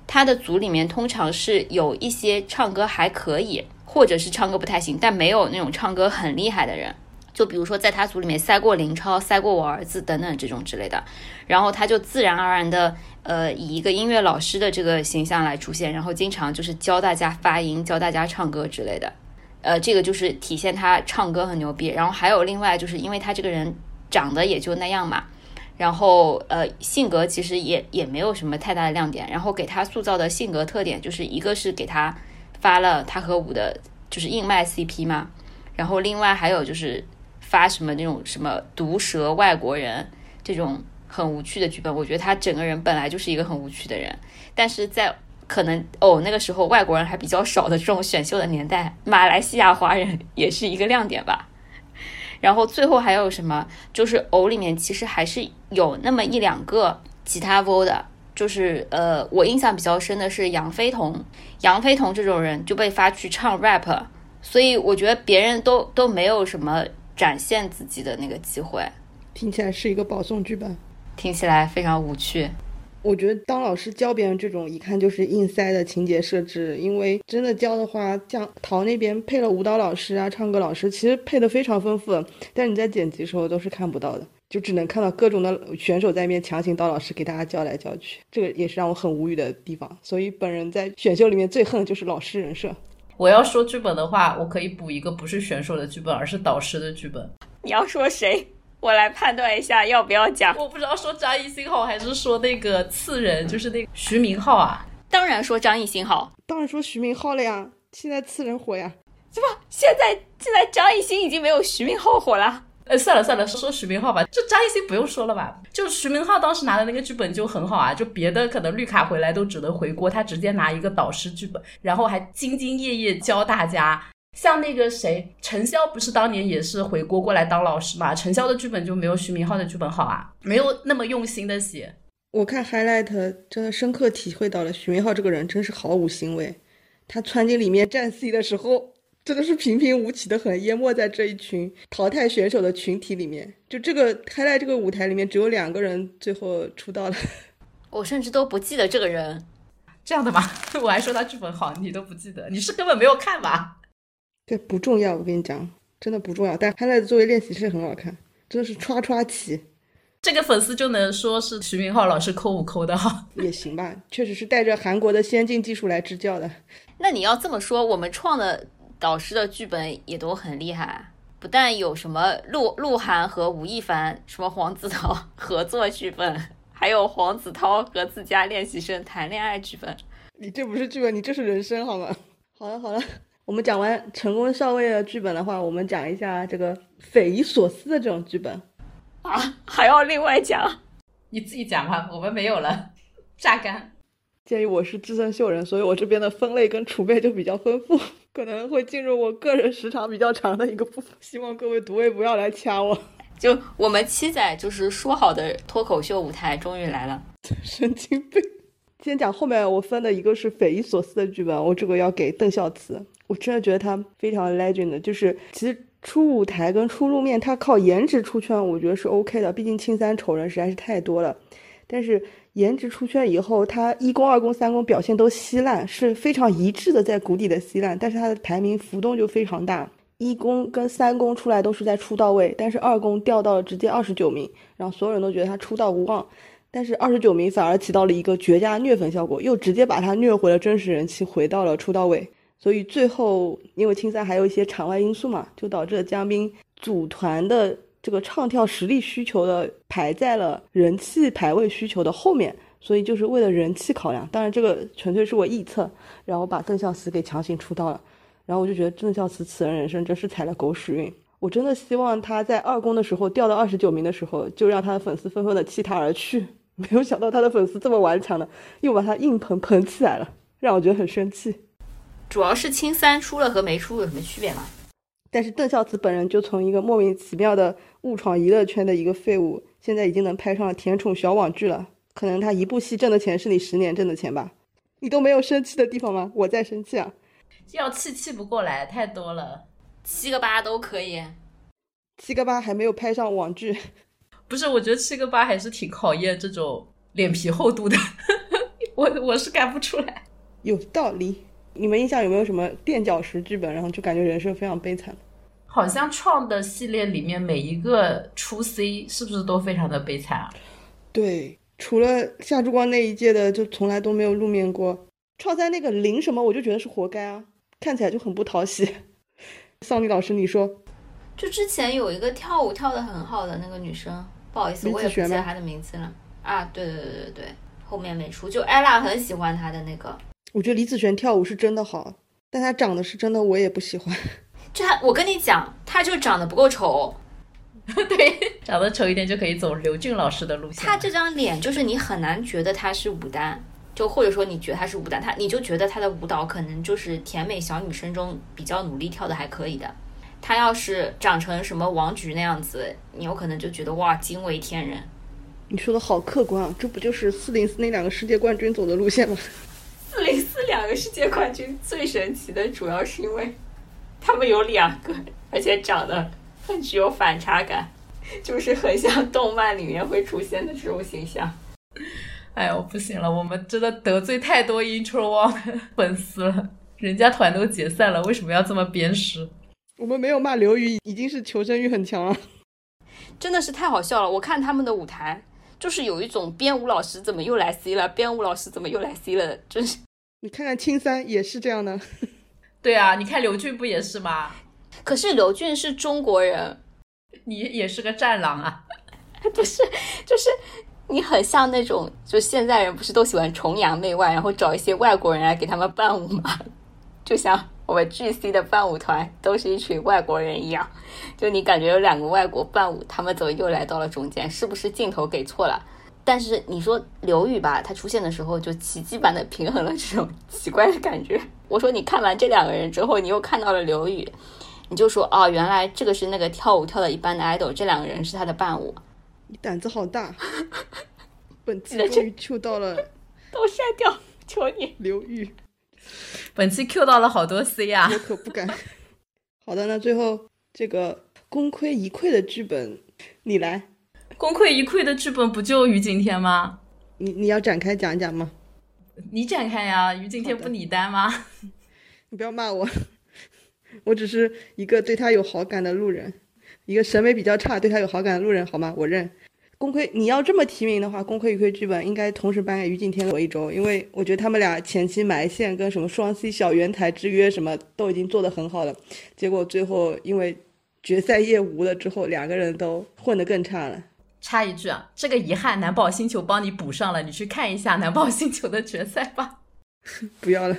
他的组里面通常是有一些唱歌还可以，或者是唱歌不太行，但没有那种唱歌很厉害的人。就比如说在他组里面塞过林超、塞过我儿子等等这种之类的，然后他就自然而然的。呃，以一个音乐老师的这个形象来出现，然后经常就是教大家发音、教大家唱歌之类的。呃，这个就是体现他唱歌很牛逼。然后还有另外，就是因为他这个人长得也就那样嘛，然后呃，性格其实也也没有什么太大的亮点。然后给他塑造的性格特点，就是一个是给他发了他和五的，就是硬麦 CP 嘛。然后另外还有就是发什么那种什么毒舌外国人这种。很无趣的剧本，我觉得他整个人本来就是一个很无趣的人，但是在可能哦那个时候外国人还比较少的这种选秀的年代，马来西亚华人也是一个亮点吧。然后最后还有什么？就是偶里面其实还是有那么一两个吉他 VO 的，就是呃我印象比较深的是杨飞彤，杨飞彤这种人就被发去唱 rap，所以我觉得别人都都没有什么展现自己的那个机会。听起来是一个保送剧本。听起来非常无趣。我觉得当老师教别人这种一看就是硬塞的情节设置，因为真的教的话，像陶那边配了舞蹈老师啊、唱歌老师，其实配的非常丰富，但你在剪辑时候都是看不到的，就只能看到各种的选手在那边强行当老师给大家教来教去，这个也是让我很无语的地方。所以本人在选秀里面最恨的就是老师人设。我要说剧本的话，我可以补一个不是选手的剧本，而是导师的剧本。你要说谁？我来判断一下要不要讲。我不知道说张艺兴好还是说那个次人，就是那个徐明浩啊。当然说张艺兴好，当然说徐明浩了呀。现在次人火呀，对吧？现在现在张艺兴已经没有徐明浩火了。呃，算了算了，说说徐明浩吧。就张艺兴不用说了吧？就徐明浩当时拿的那个剧本就很好啊。就别的可能绿卡回来都只能回锅，他直接拿一个导师剧本，然后还兢兢业业教大家。像那个谁，陈潇不是当年也是回国过来当老师嘛？陈潇的剧本就没有徐明浩的剧本好啊，没有那么用心的写。我看 highlight 真的深刻体会到了徐明浩这个人真是毫无行为。他穿进里面站 C 的时候，真的是平平无奇的很，淹没在这一群淘汰选手的群体里面。就这个 highlight 这个舞台里面，只有两个人最后出道了。我甚至都不记得这个人。这样的吗？我还说他剧本好，你都不记得？你是根本没有看吧？对，不重要，我跟你讲，真的不重要。但 highlight 作为练习生很好看，真的是刷刷起。这个粉丝就能说是徐明浩老师抠舞抠的哈，也行吧，确实是带着韩国的先进技术来支教的。那你要这么说，我们创的导师的剧本也都很厉害，不但有什么鹿鹿晗和吴亦凡、什么黄子韬 合作剧本，还有黄子韬和自家练习生谈恋爱剧本。你这不是剧本，你这是人生好吗？好 了好了，我们讲完成功少尉的剧本的话，我们讲一下这个匪夷所思的这种剧本。啊，还要另外讲？你自己讲吧，我们没有了，榨干。鉴于我是资深秀人，所以我这边的分类跟储备就比较丰富，可能会进入我个人时长比较长的一个部分。希望各位读位不要来掐我。就我们七仔就是说好的脱口秀舞台终于来了，神经病。先讲后面我分的一个是匪夷所思的剧本，我这个要给邓孝慈，我真的觉得他非常 legend，就是其实。出舞台跟出路面，他靠颜值出圈，我觉得是 OK 的。毕竟青三丑人实在是太多了。但是颜值出圈以后，他一公、二公、三公表现都稀烂，是非常一致的在谷底的稀烂。但是他的排名浮动就非常大，一公跟三公出来都是在出道位，但是二公掉到了直接二十九名，然后所有人都觉得他出道无望。但是二十九名反而起到了一个绝佳虐粉效果，又直接把他虐回了真实人气，回到了出道位。所以最后，因为青三还有一些场外因素嘛，就导致了江斌组团的这个唱跳实力需求的排在了人气排位需求的后面。所以就是为了人气考量，当然这个纯粹是我臆测，然后把邓孝慈给强行出道了。然后我就觉得邓孝慈此人人生真是踩了狗屎运。我真的希望他在二公的时候掉到二十九名的时候，就让他的粉丝纷纷的弃他而去。没有想到他的粉丝这么顽强的，又把他硬捧捧起来了，让我觉得很生气。主要是青三出了和没出有什么区别吗？但是邓孝慈本人就从一个莫名其妙的误闯娱乐圈的一个废物，现在已经能拍上了甜宠小网剧了。可能他一部戏挣的钱是你十年挣的钱吧？你都没有生气的地方吗？我在生气啊！要气气不过来，太多了，七个八都可以。七个八还没有拍上网剧，不是？我觉得七个八还是挺考验这种脸皮厚度的。我我是干不出来。有道理。你们印象有没有什么垫脚石剧本，然后就感觉人生非常悲惨？好像创的系列里面每一个出 C 是不是都非常的悲惨啊？对，除了夏之光那一届的，就从来都没有露面过。创三那个零什么，我就觉得是活该啊，看起来就很不讨喜。桑尼老师，你说？就之前有一个跳舞跳的很好的那个女生，不好意思，我也不记得她的名字了。啊，对对对对对，后面没出，就艾拉很喜欢她的那个。我觉得李子璇跳舞是真的好，但她长得是真的我也不喜欢。就她我跟你讲，她就长得不够丑。对，长得丑一点就可以走刘俊老师的路线。她这张脸就是你很难觉得她是舞担，就或者说你觉得她是舞担，她你就觉得她的舞蹈可能就是甜美小女生中比较努力跳的还可以的。她要是长成什么王菊那样子，你有可能就觉得哇惊为天人。你说的好客观啊，这不就是四零四那两个世界冠军走的路线吗？四零四两个世界冠军最神奇的，主要是因为他们有两个，而且长得很具有反差感，就是很像动漫里面会出现的这种形象。哎呦，不行了，我们真的得罪太多 Intro One 粉丝了，人家团都解散了，为什么要这么鞭尸？我们没有骂刘宇，已经是求生欲很强了，真的是太好笑了。我看他们的舞台，就是有一种编舞老师怎么又来 C 了，编舞老师怎么又来 C 了，真是。你看看青三也是这样的，对啊，你看刘俊不也是吗？可是刘俊是中国人，你也是个战狼啊？不是，就是你很像那种，就现在人不是都喜欢崇洋媚外，然后找一些外国人来给他们伴舞吗？就像我们 G C 的伴舞团都是一群外国人一样，就你感觉有两个外国伴舞，他们怎么又来到了中间？是不是镜头给错了？但是你说刘宇吧，他出现的时候就奇迹般的平衡了这种奇怪的感觉。我说你看完这两个人之后，你又看到了刘宇，你就说哦，原来这个是那个跳舞跳的一般的 idol，这两个人是他的伴舞。你胆子好大，本期终于 Q 到了 都删掉，求你。刘宇，本期 Q 到了好多 C 啊我！可不敢。好的，那最后这个功亏一篑的剧本，你来，功亏一篑的剧本不就于景天吗？你你要展开讲一讲吗？你展开呀，于景天不你担吗？你不要骂我，我只是一个对他有好感的路人，一个审美比较差、对他有好感的路人，好吗？我认。功亏，你要这么提名的话，功亏一篑剧本应该同时颁给于景天和罗一周，因为我觉得他们俩前期埋线跟什么双 C 小圆台之约什么都已经做得很好了，结果最后因为决赛夜无了之后，两个人都混得更差了。插一句啊，这个遗憾南宝星球帮你补上了，你去看一下南宝星球的决赛吧。不要了。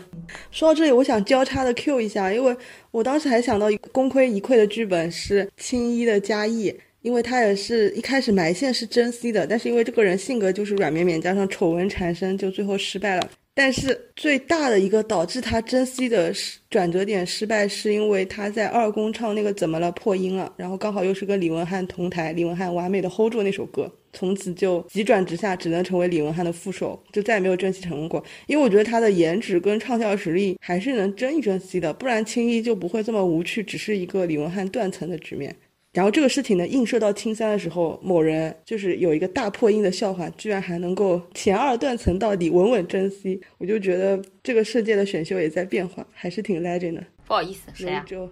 说到这里，我想交叉的 Q 一下，因为我当时还想到功亏一篑的剧本是青衣的嘉义，因为他也是一开始埋线是真 C 的，但是因为这个人性格就是软绵绵，加上丑闻缠身，就最后失败了。但是最大的一个导致他真 C 的转折点失败，是因为他在二公唱那个怎么了破音了，然后刚好又是跟李文翰同台，李文翰完美的 hold 住那首歌，从此就急转直下，只能成为李文翰的副手，就再也没有争 C 成功过。因为我觉得他的颜值跟唱跳实力还是能争一争 C 的，不然青衣就不会这么无趣，只是一个李文翰断层的局面。然后这个事情呢，映射到青三的时候，某人就是有一个大破音的笑话，居然还能够前二断层到底，稳稳争 C，我就觉得这个世界的选秀也在变化，还是挺 legend 的。不好意思，谁呀、就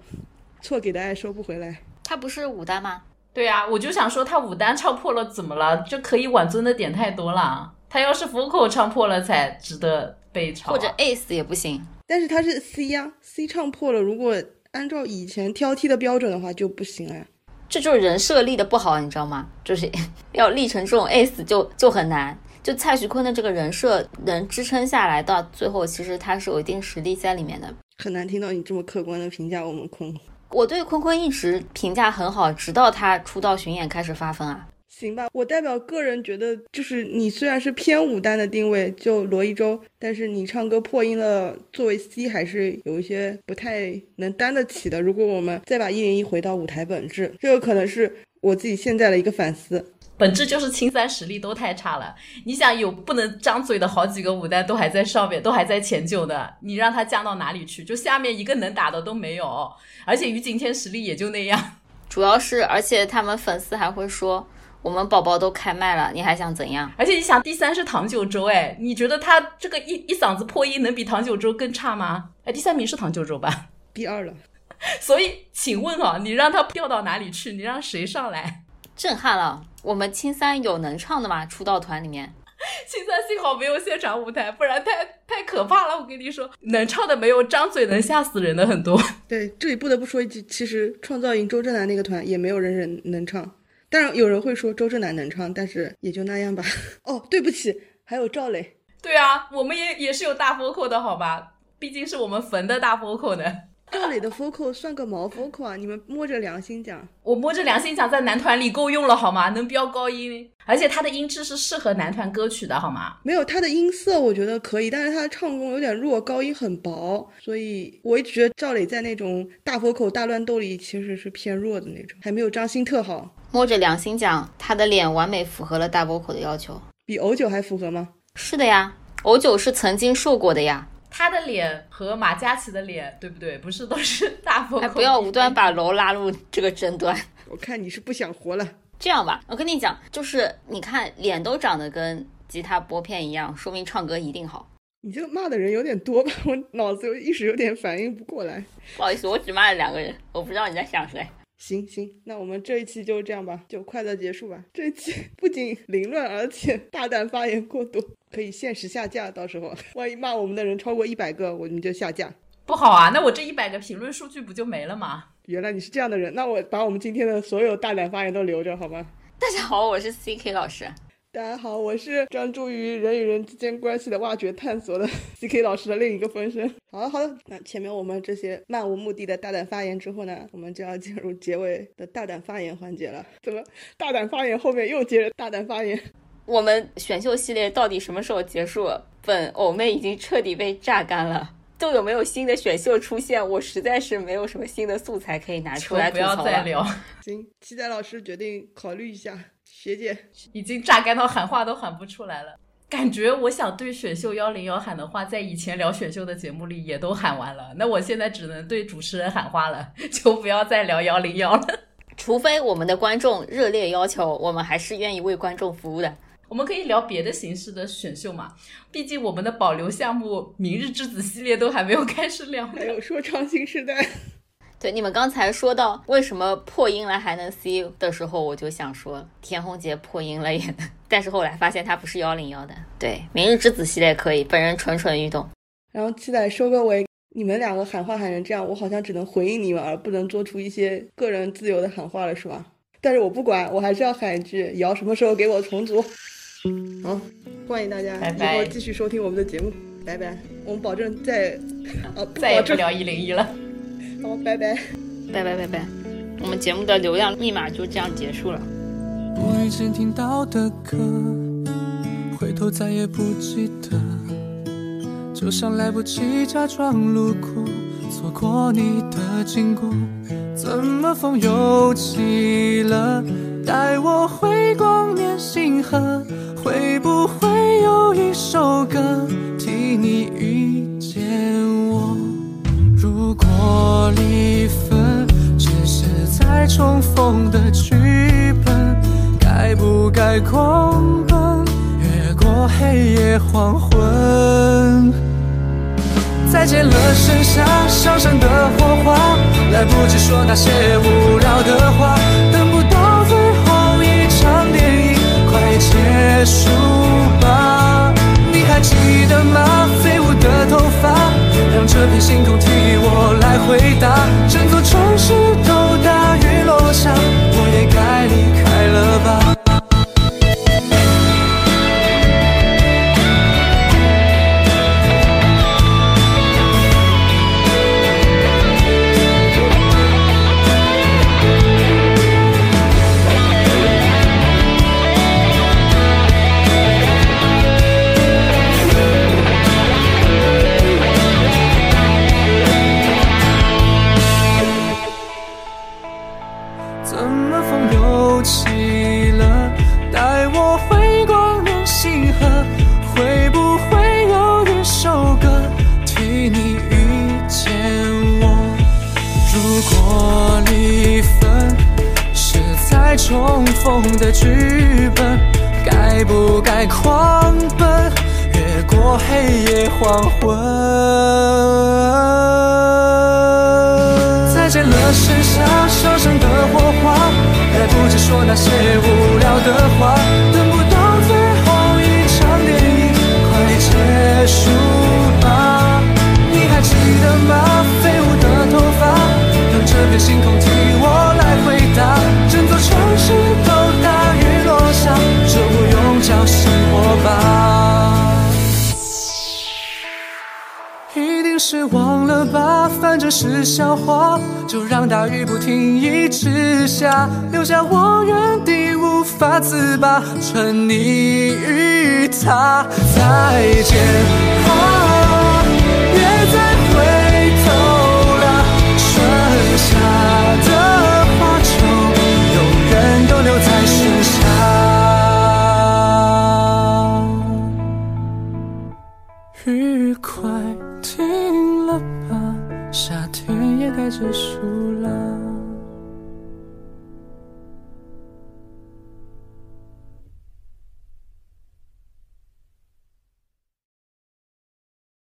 错给的爱收不回来。他不是五单吗？对呀、我就想说他五单唱破了怎么了？就可以挽尊的点太多了。他要是 vocal 唱破了才值得被嘲啊，或者 ace 也不行。但是他是 C 呀、c 唱破了，如果按照以前挑剔的标准的话就不行了呀。这就是人设立的不好，你知道吗？就是 要立成这种 ace 就就很难。就蔡徐坤的这个人设能支撑下来，到最后其实他是有一定实力在里面的。很难听到你这么客观的评价我们坤。我对坤坤一直评价很好，直到他出道巡演开始发疯啊。行吧，我代表个人觉得，就是你虽然是偏武单的定位，就罗一舟，但是你唱歌破音了，作为 C 还是有一些不太能担得起的。如果我们再把一零一回到舞台本质，这个可能是我自己现在的一个反思。本质就是青三实力都太差了。你想有不能张嘴的好几个武丹都还在上面，都还在前九的，你让他降到哪里去？就下面一个能打的都没有，而且于景天实力也就那样。主要是，而且他们粉丝还会说，我们宝宝都开麦了，你还想怎样？而且你想，第三是唐九洲，哎，你觉得他这个一一嗓子破音能比唐九洲更差吗？哎，第三名是唐九洲吧？第二了，所以，请问啊，你让他掉到哪里去？你让谁上来？震撼了！我们青三有能唱的吗？出道团里面，青三幸好没有现场舞台，不然太太可怕了。我跟你说，能唱的没有，张嘴能吓死人的很多。对，这里不得不说一句，其实创造营周震南那个团也没有人人能唱。当然有人会说周震南能唱，但是也就那样吧。哦，对不起，还有赵磊。对啊，我们也也是有大 vocal 的好吧？毕竟是我们坟的大 vocal 呢。赵磊的 vocal 算个毛 vocal 啊！你们摸着良心讲，我摸着良心讲，在男团里够用了好吗？能飙高音，而且他的音质是适合男团歌曲的好吗？没有他的音色，我觉得可以，但是他的唱功有点弱，高音很薄，所以我一直觉得赵磊在那种大 vocal 大乱斗里其实是偏弱的那种，还没有张新特好。摸着良心讲，他的脸完美符合了大 vocal 的要求。比欧九还符合吗？是的呀，欧九是曾经瘦过的呀。他的脸和马嘉祺的脸，对不对？不是都是大 vocal？哎，不要无端把楼拉入这个争端。我看你是不想活了。这样吧，我跟你讲，就是你看脸都长得跟吉他拨片一样，说明唱歌一定好。你这个骂的人有点多吧？我脑子有一时有点反应不过来。不好意思，我只骂了两个人，我不知道你在想谁。行行，那我们这一期就这样吧，就快乐结束吧。这一期不仅凌乱，而且大胆发言过多，可以限时下架。到时候万一骂我们的人超过一百个，我们就下架。不好啊，那我这一百个评论数据不就没了吗？原来你是这样的人，那我把我们今天的所有大胆发言都留着，好吗？大家好，我是 CK 老师。大家好，我是专注于人与人之间关系的挖掘探索的 CK 老师的另一个分身。好的，好的，那前面我们这些漫无目的的大胆发言之后呢，我们就要进入结尾的大胆发言环节了。怎么大胆发言后面又接着大胆发言？我们选秀系列到底什么时候结束？本偶妹已经彻底被榨干了。都有没有新的选秀出现？我实在是没有什么新的素材可以拿出来不要吐槽了。再聊。行，期待老师决定考虑一下学姐，已经榨干到喊话都喊不出来了。感觉我想对选秀幺零幺喊的话，在以前聊选秀的节目里也都喊完了。那我现在只能对主持人喊话了，就不要再聊幺零幺了。除非我们的观众热烈要求，我们还是愿意为观众服务的。我们可以聊别的形式的选秀嘛？毕竟我们的保留项目《明日之子》系列都还没有开始聊。还有说唱新时代。对，你们刚才说到为什么破音了还能 see 的时候，我就想说田宏杰破音了也能，但是后来发现他不是幺零幺的。对，《明日之子》系列可以，本人蠢蠢欲动。然后期待收个尾，你们两个喊话喊成这样，我好像只能回应你们，而不能做出一些个人自由的喊话了，是吧？但是我不管，我还是要喊一句：瑶什么时候给我重组？好，欢迎大家拜拜以后继续收听我们的节目，拜拜。我们保证再，啊，再也不聊一零一了。好，拜拜。拜拜拜拜，我们节目的流量密码就这样结束了。无意间听到的歌，回头再也不记得，就像来不及假装路过，错过你的经过。怎么风又起了？带我回光年星河，会不会有一首歌替你遇见我？如果离分只是再重逢的剧本，该不该狂奔，越过黑夜黄昏？再见了，剩下上升的火花，来不及说那些无聊的话，等不到最后一场电影，快结束吧。你还记得吗？飞舞的头发，这片星空替我来回答。整座城市都大雨落下，留下我原地无法自拔，沉溺于他。再见，